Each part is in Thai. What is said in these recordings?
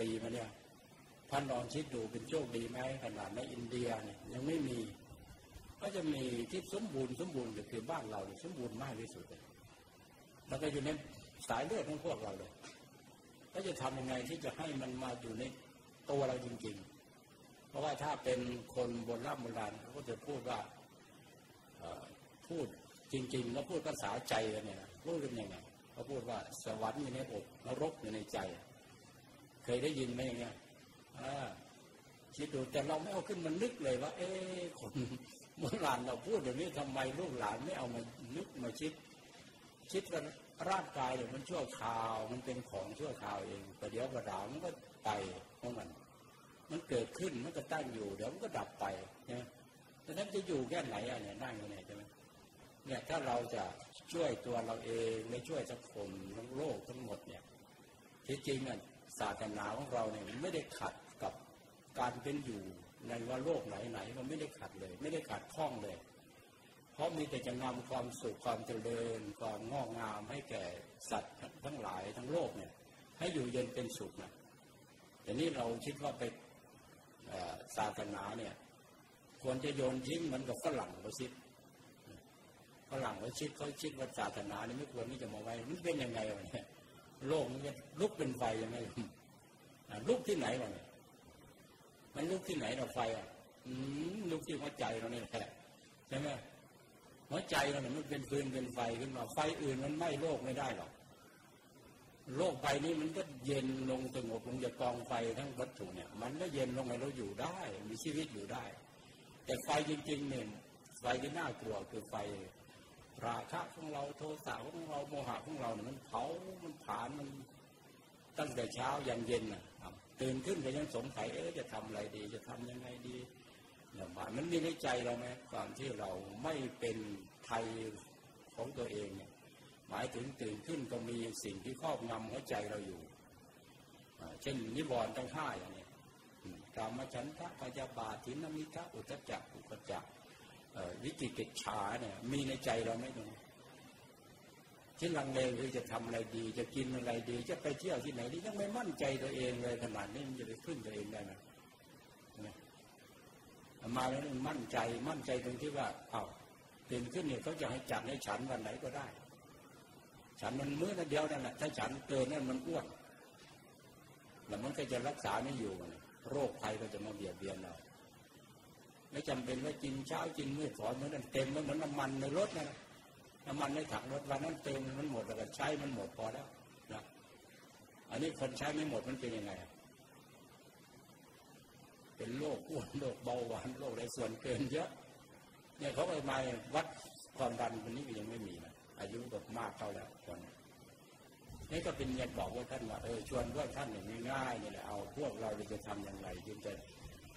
ปีมาเนี่ยท่านลองคิดดูเป็นโชคดีไหมขนาดในอินเดียเนี่ยยังไม่มี ก็จะมีที่สมบูรณ์สมบูรณ์คือบ้านเราเนี่ยสมบูรณ์มากที่สุดเลยแล้วก็อยู่ในสายเลือดของพวกเราเลย ก็จะทำยังไงที่จะให้มันมาอยู่ในตัวเราจริง ๆ เพราะว่าถ้าเป็นคนโบราณโบราณเขาก็จะพูดว่าพูดจริงๆแล้วพูดภาษาใจกันเนี่ยพูดกันยังไงเขาพูดว่าสวรรค์อยู่ในอกนรกอยู่ในใจ เคยได้ยินไหมอย่างเงี้ยคิดดูแต่เราไม่เอาขึ้นมานึกเลยว่า เอ๊คนโบราณเราพูดอย่างนี้ทำไมลูกหลานไม่เอามานึกมาคิด คิดว่าร่างกายเนี่ยมันชั่วคราว มันเป็นของชั่วคราวเองแต่เดี๋ยวกระดามันก็ไปของมัน มันเกิดขึ้นมันก็ตั้งอยู่เดี๋ยวมันก็ดับไปนี่ยแต่นั้นจะอยู่แค่ไหนอะเนี่ยนั่งอยู่เนี่ยใช่ไหมเนี่ยถ้าเราจะช่วยตัวเราเองไม่ช่วยสังคมทั้งโลกทั้งหมดเนี่ยที่จริงเนี่ย ศาสนาของเราเนี่ยไม่ได้ขัดกับการเป็นอยู่ในว่าโลกไหนๆมันไม่ได้ขัดเลย ไม่ได้ขัดข้องเลย เพราะมีแต่จะนำความสุขความเจริญ ความงอกงามให้แก่สัตว์ทั้งหลายทั้งโลกเนี่ย ให้อยู่เย็นเป็นสุขนะแต่นี้เราคิดว่าไปศาสนาเนี่ย ควรจะโยนทิ้งมันกับฝรั่งเขาสิฝรั่งเขาคิดเขาคิดว่าศาสนาเนี่ยไม่ควรที่จะมาไว้มันเป็นยังไงวะเนี่ย โลกมันจะลุกเป็นไฟยังไงลุกที่ไหนวะเนี่ยมันลุกที่ไหนเราไฟอะลุกที่หัวใจเราเนี่ยแหละใช่ไหมหัวใจเราเนี่ยมันเป็นฟืนเป็นไฟขึ้นมาไฟอื่นมันไม่โลกไม่ได้หรอกโลกไฟนี้มันก็เย็นลงสงบลงจากกองไฟทั้งวัตถุเนี่ย มันก็เย็นลงให้เราอยู่ได้ มีชีวิตอยู่ได้ แต่ไฟจริงๆเนี่ยไฟที่น่ากลัวคือไฟ ราคะของเราโทสะของเราโมหะของเราเนี่ยมันเผามันผานมันตั้งแต่เช้ายันเย็นน่ะตื่นขึ้นก็ยังสงสัยเอ๊ะจะทำอะไรดี จะทำยังไงดีเนี่ยมันมีในใจเราไหมความที่เราไม่เป็นไทยของตัวเองเนี่ยหมายถึงตื่นขึ้นก็มีสิ่งที่ครอบงำหัวใจเราอยู่เช่นนิวรณ์ทั้งห้าอย่างนี้กามฉันทะพยาบาทินมิทะอุตจักอุปจัก วิจิกิจฉาเนี่ยมีในใจเราไหมตรงที่ลังเลคือจะทำอะไรดี จะกินอะไรดี จะไปเที่ยวที่ไหนดียังไม่มั่นใจตัวเองเลยขนาดนี้มันจะไปขึ้นตัวเองได้ไหมมาแล้วมันมั่นใจมั่นใจตรงที่ว่าเอาตื่นขึ้นเนี่ยเขาจะให้จัดให้ฉันวันไหนก็ได้ ฉันมันมื้อนั้นเดียวนั่นแหละถ้าฉันเกินนั่นมันอ้วนแล้วมันก็จะรักษาไม่อยู่ โรคภัยก็จะมาเบียดเบียนเรา ไม่จำเป็นว่ากินเช้ากินมื้อสอนเหมือนเต็มแล้วเหมือนน้ำมันในรถนะน้ำมันในถังรถวันนั้นเต็มมันหมดแล้วก็ใช้มันหมดพอแล้วนะอันนี้คนใช้ไม่หมดมันเป็นยังไงเป็นโรคอ้วนโรคเบาหวานโรคอะไรส่วนเกินเยอะ เนี่ยเขาไปมาวัดความดันคนนี้ก็ยังไม่มีนะอายุแบบมากเข้าแล้วคนนี่ก็เป็นเงียบอกว่าท่านว่าเออชวนพวกท่านอย่างง่ายๆนี่แหละเอาพวกเราจะทำอย่างไรจึงจะ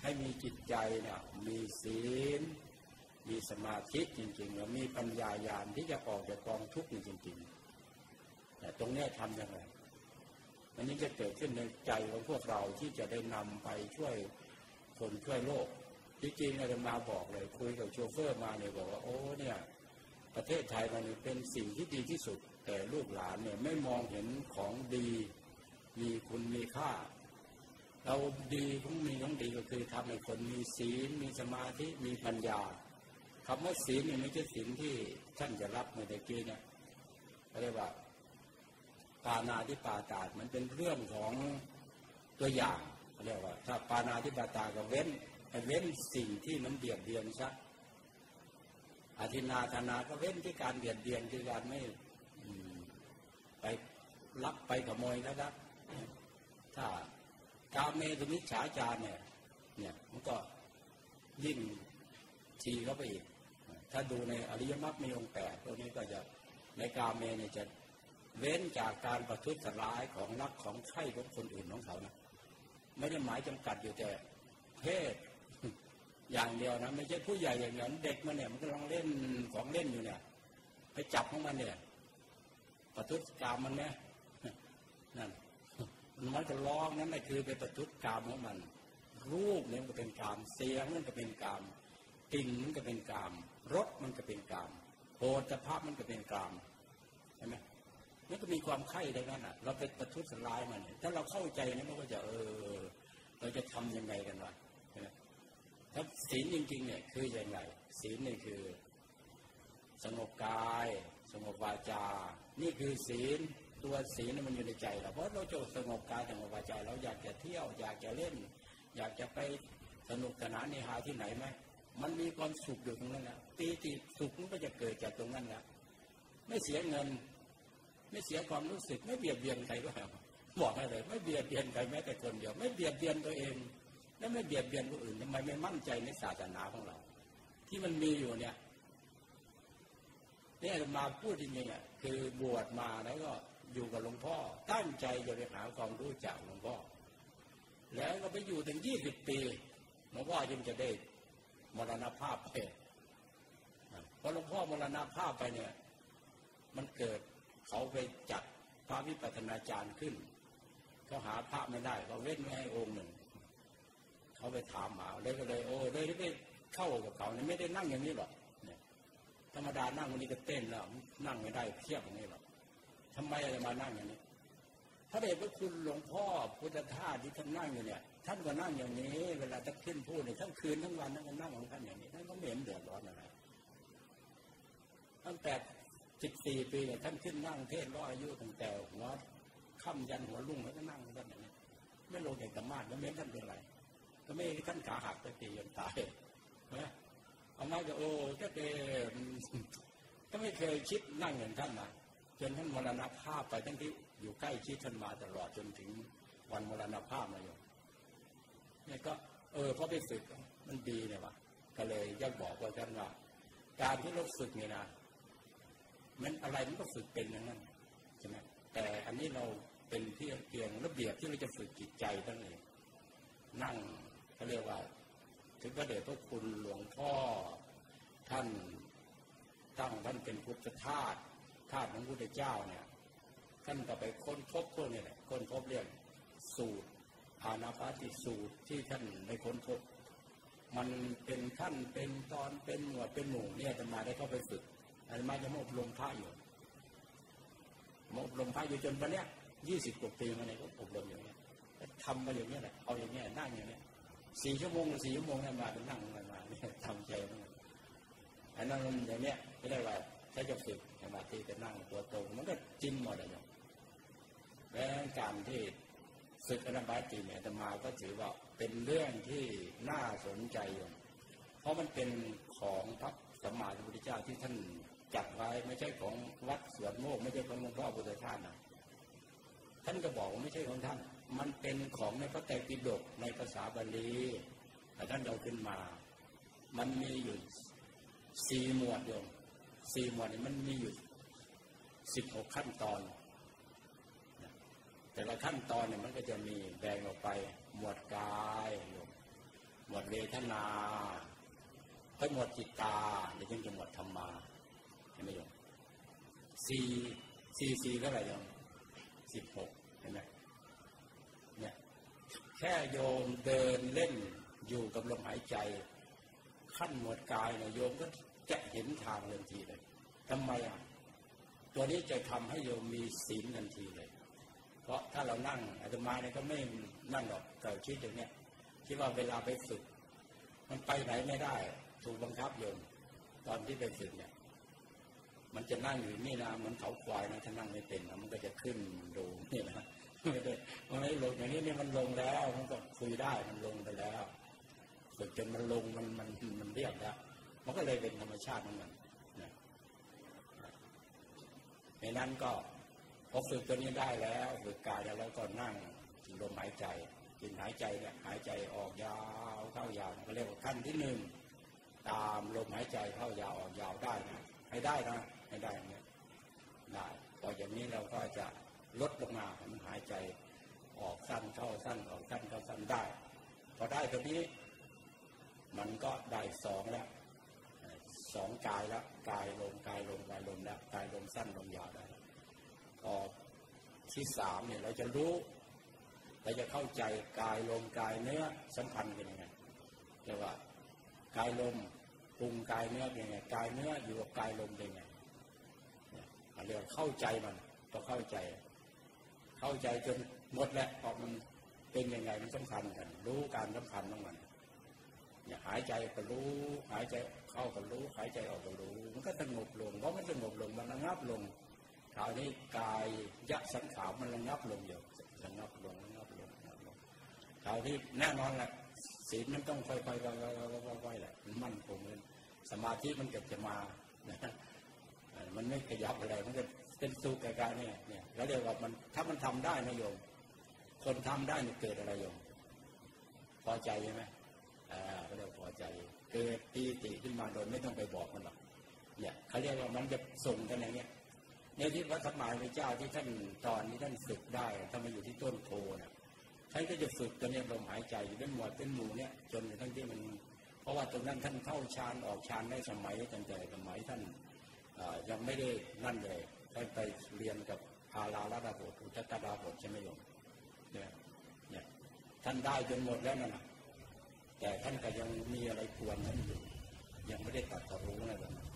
ให้มีจิตใจเนี่ยมีศีล มีสมาธิจริงๆ แล้วมีปัญญาญาณที่จะออกจากกองทุกข์จริงๆแต่ตรงนี้ทำยังไงอันนี้จะเกิดขึ้นในใจของพวกเราที่จะได้นำไปช่วยคนช่วยโลกจริงๆอาจารย์มาบอกเลย คุยกับโชเฟอร์มาเนี่ยบอกว่าโอ้เนี่ยประเทศไทยมันเป็นสิ่งที่ดีที่สุด แต่ลูกหลานเนี่ยไม่มองเห็นของดี มีคุณมีค่า เราดีของมีของดีก็คือทำให้คนมีศีลมีสมาธิมีปัญญาคำว่าศีลเนี่ยไม่ใช่ศีลที่ท่านจะรับเมื่อกี้เนี่ยเรียกว่าปานาธิปาตามันเป็นเรื่องของตัวอย่างเรียกว่า ถ้าปานาธิปาตาก็เว้นเว้นสิ่งที่มันเบียดเบียนซะอธินาธนาก็เว้นที่การเบียดเบียนคือการไม่ไปลักไปขโมยนะครับ ถ้า กาเมตุมิจฉาจารเนี่ย เนี่ยมันก็ยิ่งทีเข้าไปอีก ถ้าดูในอริยมรรคมีองค์แปดตัวนี้ก็จะในกาเมเนี่ยจะเว้นจากการประทุษร้ายของรักของใครของคนอื่นของเขานะไม่ได้หมายจำกัดอยู่แต่เพศอย่างเดียวนะไม่ใช่ผู้ใหญ่อย่างนั้นเด็กมันเนี่ยมันกำลังเล่นของเล่นอยู่เนี่ย ไปจับของมันเนี่ยประทุษกรรมมันเนี่ยนั่น มันจะร้องนั่นแหละคือเป็นประทุษกรรมของมัน รูปเนี่ยมันก็เป็นกรรมเสียงมันก็เป็นกรรมกลิ่นมันก็เป็นกรรมรสมันก็เป็นกรรมโผฏฐะมันก็เป็นกรรมใช่ไหมมันก็มีความไข่ได้นั่นอะ เราไปประทุษร้ายมันถ้าเราเข้าใจนี่มันก็จะเออ เราจะทํำยังไงกันวะถ้าศีลจริง ๆ เนี่ยคือย่างไรศีลนี่คือ สงบกาย สงบวาจา นี่คือศีล ตัวศีลมันอยู่ในใจเราเพราะเราจะสงบกายสงบวาจาเราอยากจะเที่ยว อยากจะเล่น อยากจะไปสนุกสนานในหาที่ไหนไหมมันมีความสุขอยู่ตรงนั้นนะปีติสุขมันก็จะเกิดจากตรงนั้นนะไม่เสียเงิน ไม่เสียความรู้สึก ไม่เบียดเบียนใครก็บอกให้เลยไม่เบียดเบียนใครแม้แต่คนเดียว ไม่เบียดเบียนตัวเอง และไม่เบียดเบียนผู้อื่นทำไมไม่มั่นใจในศาสนาของเรา ที่มันมีอยู่เนี่ยเนี่ยมาพูดจริงๆอะคือบวชมาแล้วก็ อยู่กับหลวงพ่อ ตั้งใจจะไปหาความรู้จากหลวงพ่อ แล้วก็ไปอยู่ถึงยี่สิบปีหลวงพ่อจึงจะได้มรณภาพไปพอหลวงพ่อมรณภาพไปเนี่ย มันเกิดเขาไปจัดพระวิปัสนาจารย์ขึ้นเขาหาพระไม่ได้เขาเว้นไม่ให้องค์หนึ่งเขาไปถามหาเลยก็เลย โอ้เลยไปเข้ากับเขาเนี่ยไม่ได้นั่งอย่างนี้หรอกธรรมดานั่งวันนี้ก็เต้นแล้วนั่งไม่ได้เทียบอย่างนี้หรอก ทำไมจะมานั่งอย่างนี้ พระเดชพระคุณหลวงพ่อพุทธทาสที่ท่านนั่งอยู่เนี่ย ท่านก็นั่งอย่างนี้ เวลาท่านขึ้นพูดเนี่ยทั้งคืนทั้งวันท่านก็นั่งของท่านอย่างนี้ท่านก็ไม่เห็นเดือดร้อนอะไรตั้งแต่สิบสี่ปีเนี่ยท่านขึ้นนั่งเทศร้อยอายุตั้งแต่หัวค่ำยันหัวลุ่งแล้วก็นั่งท่านอย่างนี้ไม่ลงจากธรรมะแล้วไม่ท่านเป็นไร ก็ไม่ท่านขาหักไปตีจนตายนะเอามาก็โอ้ก็เ็ก็ไม่เคยคิดนั่งเหมือนท่านนะ จนท่านมรณภาพไปทั้งที่อยู่ใกล้ชิดท่านมาตลอดจนถึงวันมรณภาพมาอยู่นี่ก็เออพอไปฝึกมันดีเนี่ยวะก็เลยยักบอกว่าท่านว่า การที่เราฝึกเนี่ยนะมันอะไรมันก็ฝึกเป็นอย่างนั้นใช่ไหมแต่อันนี้เราเป็นเพียงเพียงระเบียบที่เราจะฝึกจิตใจตั้งเองนั่งเขาเรียกว่า ถึงพระเดชพระคุณหลวงพ่อท่านตั้งท่านเป็นพุทธทาส ทาสของพระพุทธเจ้าเนี่ยท่านก็ไปค้นพบพวกนี้แหละค้นพบเรื่องสูตรอานาปาติสูตรที่ท่านได้ค้นพบ มันเป็นขั้นเป็นตอนเป็นหมวดเป็นหมู่เนี่ยจะมาได้เข้าไปฝึกอาตมาจะมอบลมพระอยู่มอบลมพระอยู่จนวันเนี้ยยี่สิบกว่าปีมาเนี่ยก็อบรมอย่างเงี้ยทำมาอย่างเงี้ยแหละเอาอย่างเงี้ยนั่งอย่างเงี้ยสี่ชั่วโมงสี่ชั่วโมงนั่นมาเป็นนั่งมามาเนี่ยทำใจมันอันนั้นอย่างเนี้ยไม่ได้ว่า ถ้าจะฝึกสมาธิจะนั่งตัวตรง มันก็จริงหมดเลยแม้การที่ฝึกอนาบาติเนี่ยจะมาก็ถือว่าเป็นเรื่องที่น่าสนใจอยู่เพราะมันเป็นของพระสัมมาสัมพุทธเจ้าที่ท่านจัดไว้ไม่ใช่ของวัดสวนโมกไม่ใช่ของหลวงพ่อพุทธทาสนะท่านก็บอกว่าไม่ใช่ของท่าน มันเป็นของในพระไตรปิฎกในภาษาบาลีแต่ท่านเอาขึ้นมา มันมีอยู่สี่หมวดโยม สี่หมวดนี่มันมีอยู่สิบหกขั้นตอน แต่ละขั้นตอนเนี่ยมันก็จะมีแบ่งออกไป หมวดกายหมวดเวทนาค่อยหมวดจิตตาเดี๋ยวจึงจะหมวดธรรมาเห็นไหมโยมสี่สี่สี่ก็อะไรโยมสิบหกเห็นไหมเนี่ยแค่โยมเดินเล่นอยู่กับลมหายใจ ขั้นหมวดกายเนี่ยโยมก็ จะเห็นทางทันทีเลยทำไมอะตัวนี้จะทำให้โยมมีศีลทันทีเลย เพราะถ้าเรานั่งอาตมาเนี่ยก็ไม่นั่งหรอกแต่คิดอย่างเนี้ยคิดว่าเวลาไปฝึก มันไปไหนไม่ได้ ถูกบังคับโยมตอนที่ไปฝึกเนี่ย มันจะนั่งอยู่นี่นะมันเขาควายนะถ้านั่งไม่เป็นนะมันก็จะขึ้นดูนี่นะไม่ได้มันไม่ลงอย่างนี้เนี่ยมันลงแล้ว มันก็คุยได้มันลงไปแล้วฝึกจนมันลงมันมันมันเรียบแล้ว มันก็เลยเป็นธรรมชาติของมันนะในนั้นก็พอฝึกตัวนี้ได้แล้วฝึกกายแล้วก็นั่งลมหายใจกินหายใจเนี่ยหายใจออกยาวเข้ายาวก็เรียกว่าขั้นที่หนึ่งตามลมหายใจเข้ายาวออกยาวได้นะให้ได้นะให้ได้เนี่ยได้พออย่างนี้เราก็จะลดลงมามันหายใจออกสั้นเข้าสั้นออกสั้นเข้าสั้นได้ พอได้ตัวนี้ มันก็ได้สองแล้ว สองกายแล้วกายลงกายลงกายลงแล้วกายลงสั้นลงยาวได้พอที่สามเนี่ยเราจะรู้เราจะเข้าใจกายลมกายเนื้อสัมพันธ์กันยังไงเรียกว่ากายลมปรุงกายเนื้อเป็นยังไงกายเนื้ออยู่กับกายลมเป็นยังไงเรียกเข้าใจมันก็เข้าใจ เข้าใจจนหมดแล้วพอมันเป็นยังไงมันสัมพันธ์กัน รู้การสัมพันธ์ของมัน หายใจก็รู้ หายใจเข้าก็รู้ หายใจออกก็รู้ มันก็สงบลงเพราะมันสงบลงมันระงับลงคราวนี้กายยะสังขารมันระงับลงอยู่ระงับลงระงับลงระงับลงคราวนี้แน่นอนแหละศีลมันต้องค่อยๆค่อยๆค่อยๆแหละมันมั่นคงเลยสมาธิมันเกิดจะมามันไม่ขยับอะไรมันก็เป็นสุขกับการเนี่ยเนี่ยแล้วเดี๋ยวว่ามันถ้ามันทำได้นะโยม คนทำได้เนี่ยเกิดอะไรโยมพอใจใช่ไหม อ่าก็เรียกพอใจ เกิดปีติขึ้นมาโดยไม่ต้องไปบอกมันหรอกเนี่ยเขาเรียกว่ามันจะส่งกันอย่างเนี้ยในที่พระสัมมาสัมพุทธเจ้าที่ท่านตอนนี้ท่านฝึกได้ถ้ามาอยู่ที่ต้นโพนะท่านก็จะฝึกตัวนี้ลมหายใจอยู่เป็นหมวดเป็นหมู่เนี่ย จนทั้งที่มัน เพราะว่าตรงนั้นท่านเข้าฌานออกฌานได้สมัยตั้งแต่สมัยท่านยังไม่ได้นั่นเลยท่านไปเรียนกับพาลาลาดาบทอุตตดาบทใช่ไหมโยมเนี่ยเนี่ยท่านได้จนหมดแล้วนั่นนะ แต่ท่านก็ยังมีอะไรควรท่านอยู่ยังไม่ได้ตัดสรู้อะไรแบบนั้น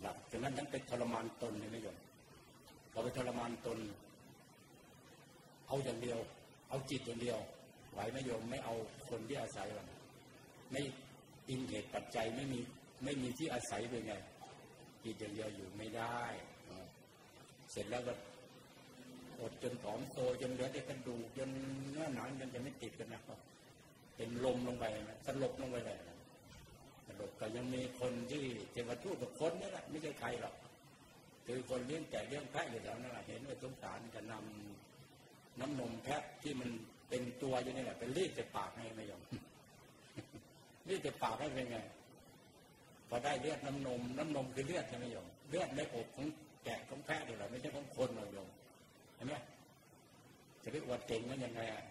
หลับจากนั้นท่านไปทรมานตนใช่ไหมโยมเราไปทรมานตน เอาอย่างเดียว เอาจิตอย่างเดียวไหวไหมโยมไม่เอาคนที่อาศัยมันไม่อินเหตุปัจจัยไม่มีไม่มีที่อาศัยเป็นไงจิตอย่างเดียวอยู่ไม่ได้ เสร็จแล้วก็อดจนผอมโตจนเหลือแต่กระดูกจนเนื้อหนังจนจะไม่ติดกันนะ เป็นลมลงไปนะสลบลงไปเลยสลบก็ยังมีคนที่เทวทูตกับคนนี่แหละไม่ใช่ใครหรอกคือคนเลี้ยงแก่เลี้ยงแพะอยู่แถวนั้นเห็นว่าสงสารจะนำน้ำนมแพะที่มันเป็นตัวอยู่นี่แหละเป็นรีดแต่ปากให้ไม่ยอมรีดแต่ปากให้เป็นไงพอได้เลือดน้ำนมน้ำนมคือเลือดใช่ไหมโยมเลือดในอกของแกะของแพะนี่แหละไม่ใช่ของคนหรอกโยมเห็นไหมจะไปอวดเก่งมันยังไงอะ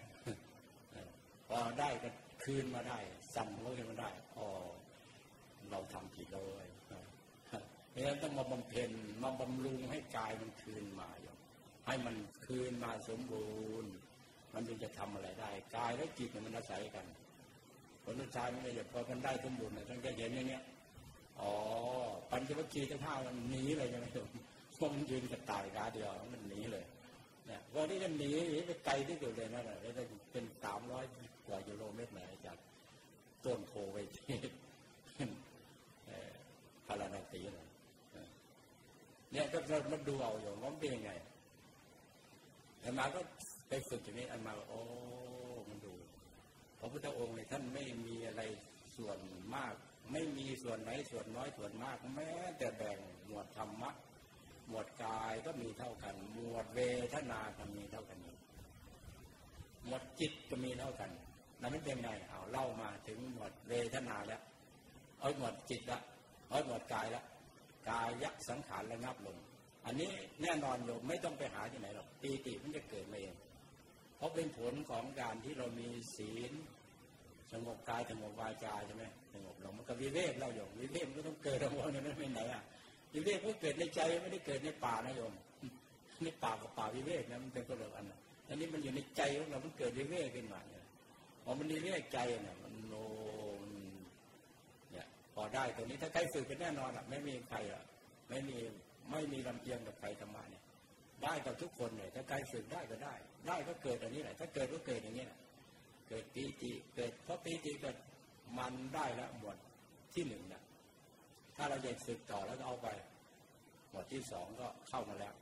พอได้ก็ คืนมาได้สั่นหัวขึ้นมาได้อ๋อเราทำผิดเลยเพราะฉะนั้นต้องมาบำเพ็ญมาบำรุงให้กายมันคืนมาโยมให้มันคืนมาสมบูรณ์ มันจึงจะทำอะไรได้กายและจิตเนี่ยมันอาศัยกันคนทุกชายมันจะพอมันได้สมบูรณ์เนี่ยท่านก็เห็นอย่างเนี้ยอ๋อปัญจวัคคีย์ทั้งห้ามันหนีเลยใช่ไหมครับพวกมันยืนกระตายขาเดียวมันหนีเลย เนี่ยวันนี้มันหนีไปไกลที่สุดเลยนั่นแหละเป็นสามร้อยกว่ากิโลเมตรไหนจากต้นโพไปที่พาราณสีเลยเนี่ยก็เรามาดูเอาอยู่ว่าเป็นยังไงอันมาก็ไปฝึกอย่างนี้อันมาโอ้มันดูพระพุทธองค์เนี่ยท่านไม่มีอะไรส่วนมาก ไม่มีส่วนไหนส่วนน้อยส่วนมาก แม้แต่แบ่งหมวดธรรมะ มวดกายก็มีเท่ากัน หมวดเวทนาก็มีเท่ากัน หมวดจิตก็มีเท่ากันนั่นไม่เป็นไงเอาเล่ามาถึงหมวดเวทนาแล้วเอาหมวดจิตละเอาหมวดกายละกายยักสังขารระงับลง อันนี้แน่นอนโยมไม่ต้องไปหาที่ไหนหรอกปีติมันจะเกิดมาเองเพราะเป็นผลของการที่เรามีศีลสงบกายสงบวาจาใช่ไหมสงบลงมันก็วิเวกเราโยมวิเวกมันก็ต้องเกิดตรงนี้ไม่ไหนอะ วิเวกก็เกิดในใจไม่ได้เกิดในป่านะโยมในป่ากับป่าวิเวกนะมันเป็นคนละอันอันนี้มันอยู่ในใจของเรา มันเกิดวิเวกขึ้นมาเนี่ยพอมันวิเวกใจเนี่ยมันโลมเนี่ยพอได้ตรงนี้ถ้าใครฝึกกันแน่นอนอะ ไม่มีใครอะไม่มีไม่มีลำเอียงกับใครธรรมะเนี่ยได้กับทุกคนเลยถ้าใครฝึกได้ก็ได้ ได้ก็เกิดอันนี้แหละ ถ้าเกิดก็เกิดอย่างนี้แหละเกิดปีติเกิดเพราะปีติเกิดมันได้แล้วหมวดที่หนึ่งนะ ถ้าเราอยากฝึกต่อแล้วก็เอาไป หมวดที่สองก็เข้ามาแล้ว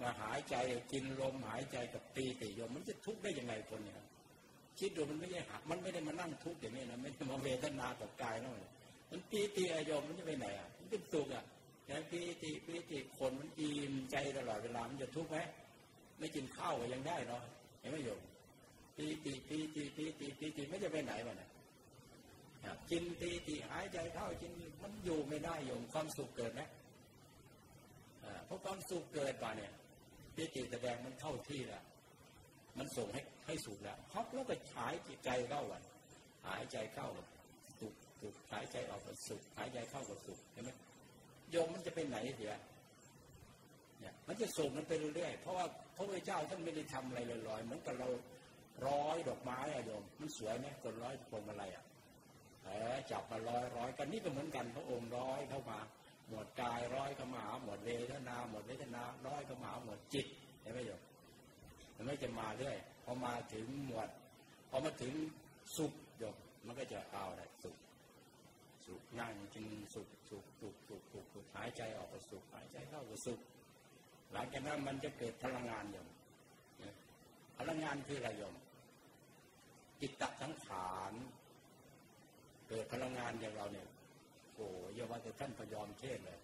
มาหายใจกินลมหายใจกับปีติโยมมันจะทุกข์ได้ยังไงคนเนี่ยคิดดูมันไม่ใช่หักมันไม่ได้มานั่งทุกข์อย่างนี้นะไม่ได้มาเวทนากับกายนั่นมันปีติอโยมมันจะไปไหนอะมันเป็นสุขอะแต่ปีติปีติคนมันอิ่มใจตลอดเวลามันจะทุกข์ไหมไม่กินข้าวก็ยังได้เนาะเห็นไหมโยมปีติปีติปีติปีติไม่จะไปไหนวะเนี่ย กินปีติหายใจเข้ากินมันอยู่ไม่ได้โยมความสุขเกิดไหมเพราะความสุขเกิดมาเนี่ยปีติแสดงมันเข้าที่แล้วมันส่งให้ให้สุขแล้วฮอปแล้วก็หายใจเข้าวันหายใจเข้าสุขสุขหายใจออกก็สุขหายใจเข้าก็สุขเห็นไหมโยมมันจะไปไหนเสียเนี่ยมันจะส่งมันไปเรื่อยๆเพราะว่าพระพุทธเจ้าท่านไม่ได้ทำอะไรลอยๆเหมือนกับเราร้อยดอกไม้อะโยม มันสวยไหมคนร้อยพวงอะไรอะ แผลจับมาร้อยร้อยกันนี่ก็เหมือนกันพระองค์ร้อยเข้ามา หมวดกายร้อยเข้ามาหมวดเวทนา หมวดเวทนาร้อยเข้ามาหมวดจิตเห็นไหมโยมมันไม่จะมาเรื่อยพอมาถึงหมวดพอมาถึงสุขโยมมันก็จะเอาอะไรสุขสุขนั่งกินสุขสุขสุขสุขสุขสุขหายใจออกก็สุขหายใจเข้าก็สุขหลังจากนั้นมันจะเกิดพลังงานโยมพลังงานคืออะไรโยมจิตตสังขาร เกิดพลังงานอย่างเราเนี่ยโอ้ยาว่าแต่ท่านพยอมเทศเลย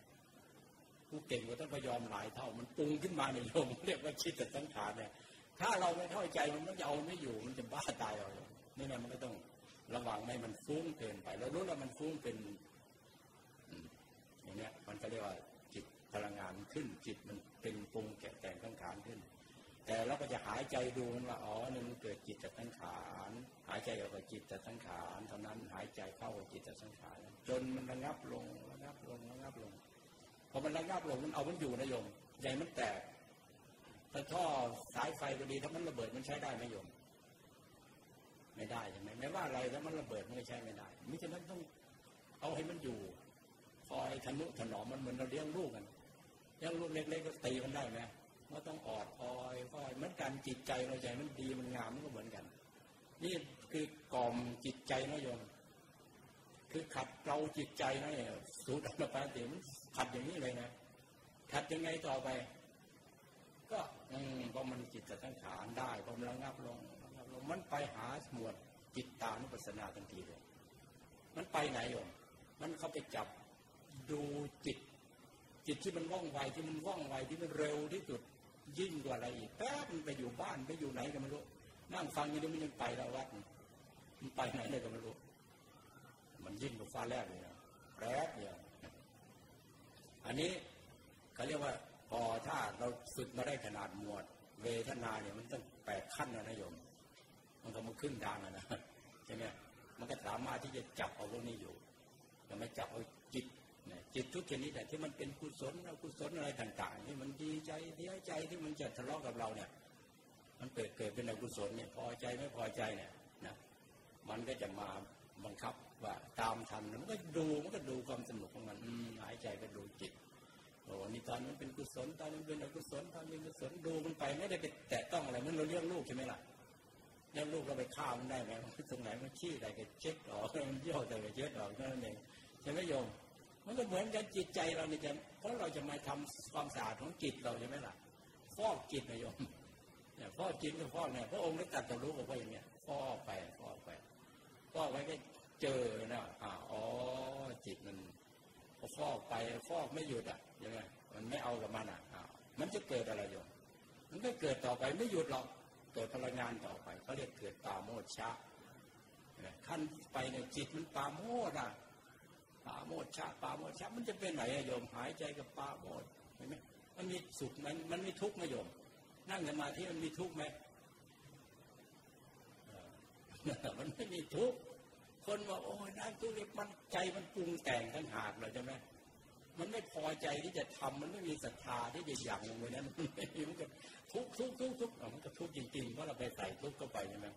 ผู้เก่งกว่าท่านพยอมหลายเท่า มันปรุงขึ้นมาในโยมเรียกว่าจิตตสังขารเนี่ย ถ้าเราไม่เข้าใจมันมันจะเอาไม่อยู่มันจะบ้าตายเอานี่นะมันก็ต้องระวังไม่มันฟุ้งเกินไปเรารู้ว่ามันฟุ้งเป็นอย่างเนี้ยมันก็เรียกว่าจิตพลังงานขึ้นจิตมันเป็นปรุงแกะแต่งสังขารขึ้น แต่เราก็จะหายใจดูมันว่าอ๋อนี่มันเกิดจิตจากสังขารหายใจออกจากจิตจากสังขารเท่านั้นหายใจเข้ากับจิตจากสังขารจนมันระงับลงระงับลงระงับลงพอมันระงับลงมันเอามันอยู่นะโยมใหญ่มันแตกถ้าท่อสายไฟก็ดีถ้ามันระเบิดมันใช้ได้ไหมโยมไม่ได้ใช่ไหมไม่ว่าอะไรแล้วมันระเบิดมันก็ใช้ไม่ได้มิฉะนั้นต้องเอาให้มันอยู่คอยทนุถนอมมันเหมือนเราเลี้ยงลูกกันเลี้ยงลูกเล็กๆก็ตีมันได้ไหม ก็ต้องออดออยค่อยเหมือนกันจิตใจเราใจมันดีมันงามมันก็เหมือนกัน นี่คือกล่อมจิตใจนะโยมคือขัดเราจิตใจนะเนี่ยสูตรอัปปาติมันขัดอย่างนี้เลยนะขัดยังไงต่อไป ก็อืมพอมันจิตจะตั้งขานได้พอมันระงับลงระงับลงมันไปหาหมวดจิตตานุปัสสนาทันทีเลย มันไปไหนโยมมันเข้าไปจับดูจิตจิตที่มันว่องไวที่มันว่องไวที่มันเร็วที่สุด ยิ่งกว่าอะไรอีกแป๊บมันไปอยู่บ้านไปอยู่ไหนก็ไม่รู้นั่งฟังอย่างนี้มันยังไปแล้ววัดมันไปไหนเลยก็ไม่รู้มันยิ่งกว่าฟ้าแรกเลยแป๊บเดียวอันนี้เขาเรียกว่าพอถ้าเราฝึกมาได้ขนาดหมวด เวทนาเนี่ยมันต้องแปดขั้นนะนายโยมมันก็มาขึ้นดังนะใช่ไหมมันก็สามารถที่จะจับเอาพวกนี้อยู่จะไม่จับเอาจิต จิตทุกชนิดที่มันเป็นกุศลอกุศลอะไรต่างๆ ที่มันดีใจเสียใจที่มันจะทะเลาะกับเราเนี่ย มันเกิดเกิดเป็นอกุศลเนี่ยพอใจไม่พอใจเนี่ยนะมันก็จะมาบังคับว่าตามทันมันก็ดูมันก็ดูความสนุกของมันหายใจก็ดูจิตโอ้นี่ตอนนั้นเป็นกุศลตอนนั้นเป็นอกุศลตอนนี้กุศลดูมันไปไม่ได้ไปแตะต้องอะไรมันเราเลี้ยงลูกใช่ไหมล่ะเลี้ยงลูกเราไปฆ่ามันได้ไหมตรงไหนมันขี้อะไรก็เช็ดออกมันเยี่ยวแต่ก็เช็ดออกนั่นเองใช่ไหมโยม มันก็เหมือนกันจิตใจเราเนี่ยจะเพราะเราจะมาทำความสะอาดของจิตเราใช่ไหมล่ะฟอกจิตนะโยมเนี่ยฟอกจิตก็ฟอกเนี่ยพระองค์ได้ตัดจะรู้บอกว่าอย่างเนี้ยฟอกไปฟอกไปฟอกไว้ก็เจอนะอ่าอ๋อจิตมันฟอกไปฟอกไม่หยุดอะใช่ไหมมันไม่เอากับมันอะมันจะเกิดอะไรโยมมันก็เกิดต่อไปไม่หยุดหรอกเกิดพลังงานต่อไปเขาเรียกเกิดตาโมชะขั้นไปเนี่ยจิตมันตาโมดอะ ปาโมดชาปาโมดชามันจะเป็นไหนอะโยมหายใจกับปาโมดเห็นไหมมันมีสุขมันมันไมีทุกข์ไหมโยม นั่งสมาธิมันมีทุกข์ไหมมันไม่มีทุกข์คนว่าโอ้ยนั่งตู้เล็กมันใจมันปรุงแต่งทั้งหากเลยใช่ไหมมันไม่พอใจที่จะทำมันไม่มีศรัทธาที่จะอย่างลงไปนั้นมันไม่มีมันก็ทุกทุกทุกทุกมันก็ทุกจริงๆเพราะเราไปใส่ทุกเข้าไปใช่ไหม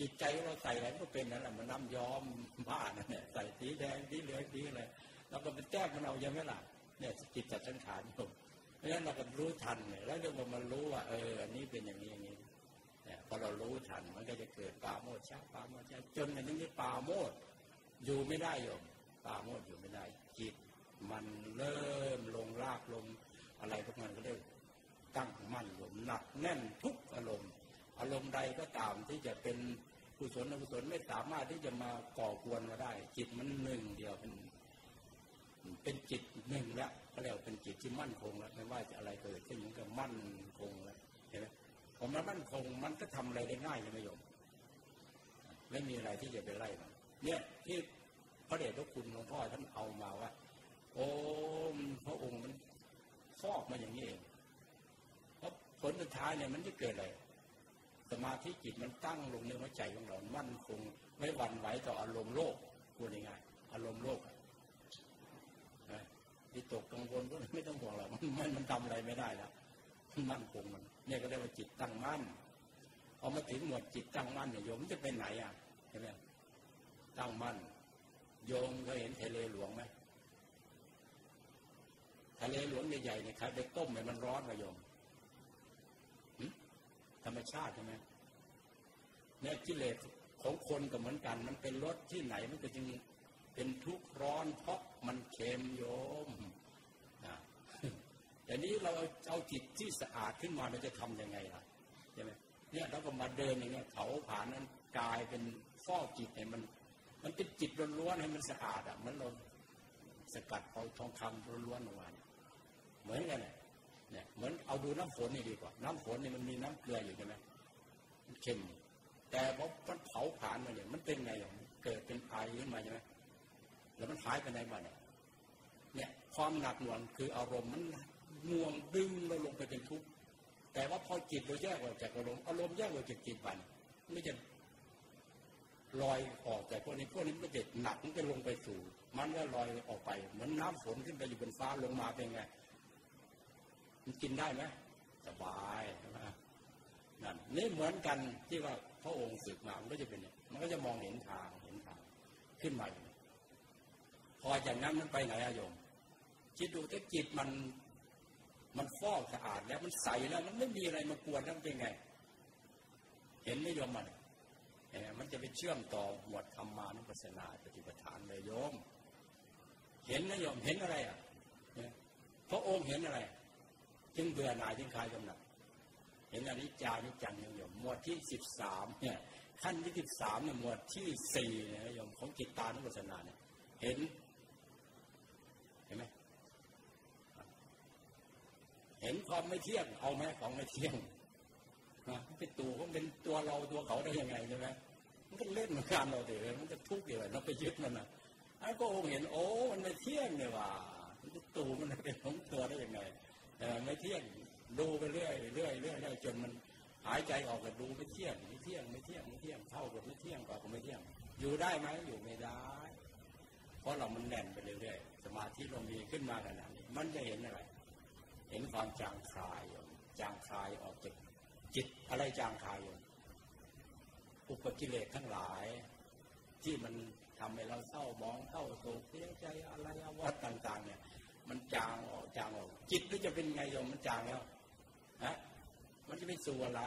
จิตใจเราใส่อะไรก็เป็นนั่นแหละมันน้ำย้อมบ้านนั่นแหละใส่สีแดงสีเหลืองสีอะไรเราก็ไปแก้มันเอายังไม่ล่ะเนี่ยจิตจัดสังขารผมเพราะฉะนั้นเราก็รู้ทันเนี่ยแล้วเดี๋ยวมันรู้ว่าเอออันนี้เป็นอย่างนี้อย่างนี้เนี่ยพอเรารู้ทันมันก็จะเกิดปาโมดชาปาโมดชาจนอันนี้ปาโมดอยู่ไม่ได้โยมปาโมดอยู่ไม่ได้ จิตมันเริ่มลงรากลงอะไรพวกนั้นก็เริ่มตั้งมั่นลงหนักแน่นทุกอารมณ์ อารมณ์ใดก็ตามที่จะเป็นกุศลอกุศลไม่สามารถที่จะมาก่อกวนมาได้ จิตมันหนึ่งเดียวเป็นเป็นจิตหนึ่งแล้วก็แล้วเป็นจิตที่มั่นคงแล้วไม่ว่าจะอะไรเกิดขึ้นมันก็มั่นคงแล้วเห็นไหมพอมันมั่นคงมันก็ทำอะไรได้ง่ายใช่ไหมโยมไม่มีอะไรที่จะไปไล่มันเนี่ยที่พระเดชพระคุณหลวงพ่อท่านเอามาว่า โอ้พระองค์มันฟอกมาอย่างนี้เองเพราะผลสุดท้ายเนี่ยมันจะเกิดอะไร สมาธิจิตมันตั้งลงในหัวใจของเรา มั่นคงไม่หวั่นไหวต่ออารมณ์โลกพูดง่ายๆอารมณ์โลกนะที่ตกกังวลก็ไม่ต้องห่วงหรอกมันมันทำอะไรไม่ได้แล้วมั่นคงมันเนี่ยก็เรียกว่าจิตตั้งมั่นพอมาถึงหมวดจิตตั้งมั่นเนี่ยโยมจะเป็นไหนอะใช่ไหมตั้งมั่นโยมเคยเห็นทะเลหลวงไหมทะเลหลวงใหญ่ๆเนี่ยใครไปต้มให้มันร้อนมาโยม ธรรมชาติใช่ไหมเนี่ยกิเลสของคนก็เหมือนกัน มันเป็นรสที่ไหนมันก็จึงเป็นทุกข์ร้อนเพราะมันเค็มโยมนะแต่นี้เราเอาจิตที่สะอาดขึ้นมาเราจะทํำยังไงล่ะใช่ไหมเนี่ยเราก็มาเดินอย่างเงี้ยเขาผ่านนั้นกลายเป็นฟอกจิตให้มัน มันเป็นจิตล้วนๆให้มันสะอาดอะมันเราสกัดเอาทองคำล้วนๆออกมาเหมือนกันเนี่ย เนี่ยเหมือนเอาดูน้ำฝนนี่ดีกว่า น้ำฝนนี่มันมีน้ำเกลืออยู่ใช่ไหมมันเค็ม แต่พอมันเผาผ่านมาเนี่ยมันเป็นไงอะเกิดเป็นไอขึ้นมาใช่ไหมแล้วมันหายไปไหนบ้างเนี่ยเนี่ยความหนักหน่วงคืออารมณ์มันง่วงดึงเราลงไปเป็นทุกข์แต่ว่าพอจิตเราแยกออกจากอารมณ์อารมณ์แยกออกจากจิตไปไม่จะลอยออกจากพวกนี้พวกนี้มันจะหนักมันจะลงไปสู่ มันก็ลอยออกไป เหมือนน้าฝนขึ้นไปอยู่บนฟ้าลงมาเป็นไง มันกินได้ไหมสบายใช่ไหมนั่นนี่เหมือนกันที่ว่าพระองค์สึกมามันก็จะเป็นมันก็จะมองเห็นทางเห็นทางขึ้นมาพอจากนั้นมันไปไหนอะโยมคิดดูถ้าจิตมันมันฟอกสะอาดแล้วมันใสแล้ว มันไม่มีอะไรมากวนนั่นเป็นไง เห็นไหมโยมมันมันจะไปเชื่อมต่อหมวดธรรมานุปัสสนาปฏิปทานเลยโยม เห็นนะโยมเห็นอะไรอะพระองค์เห็นอะไร จึงเบื่อหน่ายจึงคลายกำหนัดเห็นอนิจจานิจังโยมหมวดที่สิบสามเนี่ยขั้นที่สิบสามเนี่ยหมวดที่สี่เนี่ยโยมของจิตตานุปัสสนาเนี่ยเห็น เห็นไหมเห็นความไม่เที่ยงเอาไหมของไม่เที่ยงนะเป็นตัวเขาเป็นตัวเราตัวเขาได้ยังไงใช่ไหมมันก็เล่นเหมือนกันเราเดี๋ยวมันก็ทุกข์เดี๋ยวเราไปยึดมันนะไอ้ก็องเห็นโอ้มันไม่เที่ยงเนี่ยว่าตัวมันเป็นของตัวได้ยังไง ไม่เที่ยงดูไปเรื่อยเรื่อยเรื่อยจนมันหายใจออกก็ดูไม่เที่ยงไม่เที่ยงไม่เที่ยงไม่เที่ยงเท่ากับไม่เที่ยงกว่าก็ไม่เที่ยง อยู่ได้ไหมอยู่ไม่ได้ เพราะเรามันแน่นไปเรื่อยๆสมาธิเรามีขึ้นมาขนาดนี้มันจะเห็นอะไร เห็นความจางคลายจางคลายออกจากจิตอะไรจางคลายอยู่อุปกิเลสทั้งหลาย ที่มันทำให้เราเศร้ามองเศร้าโศกเสียใจอะไรอวตต่าง ๆ เนี่ย มันจางออกจางออก จิตมันจะเป็นไงโยมมันจางแล้วฮะมันจะไปสู่อะไร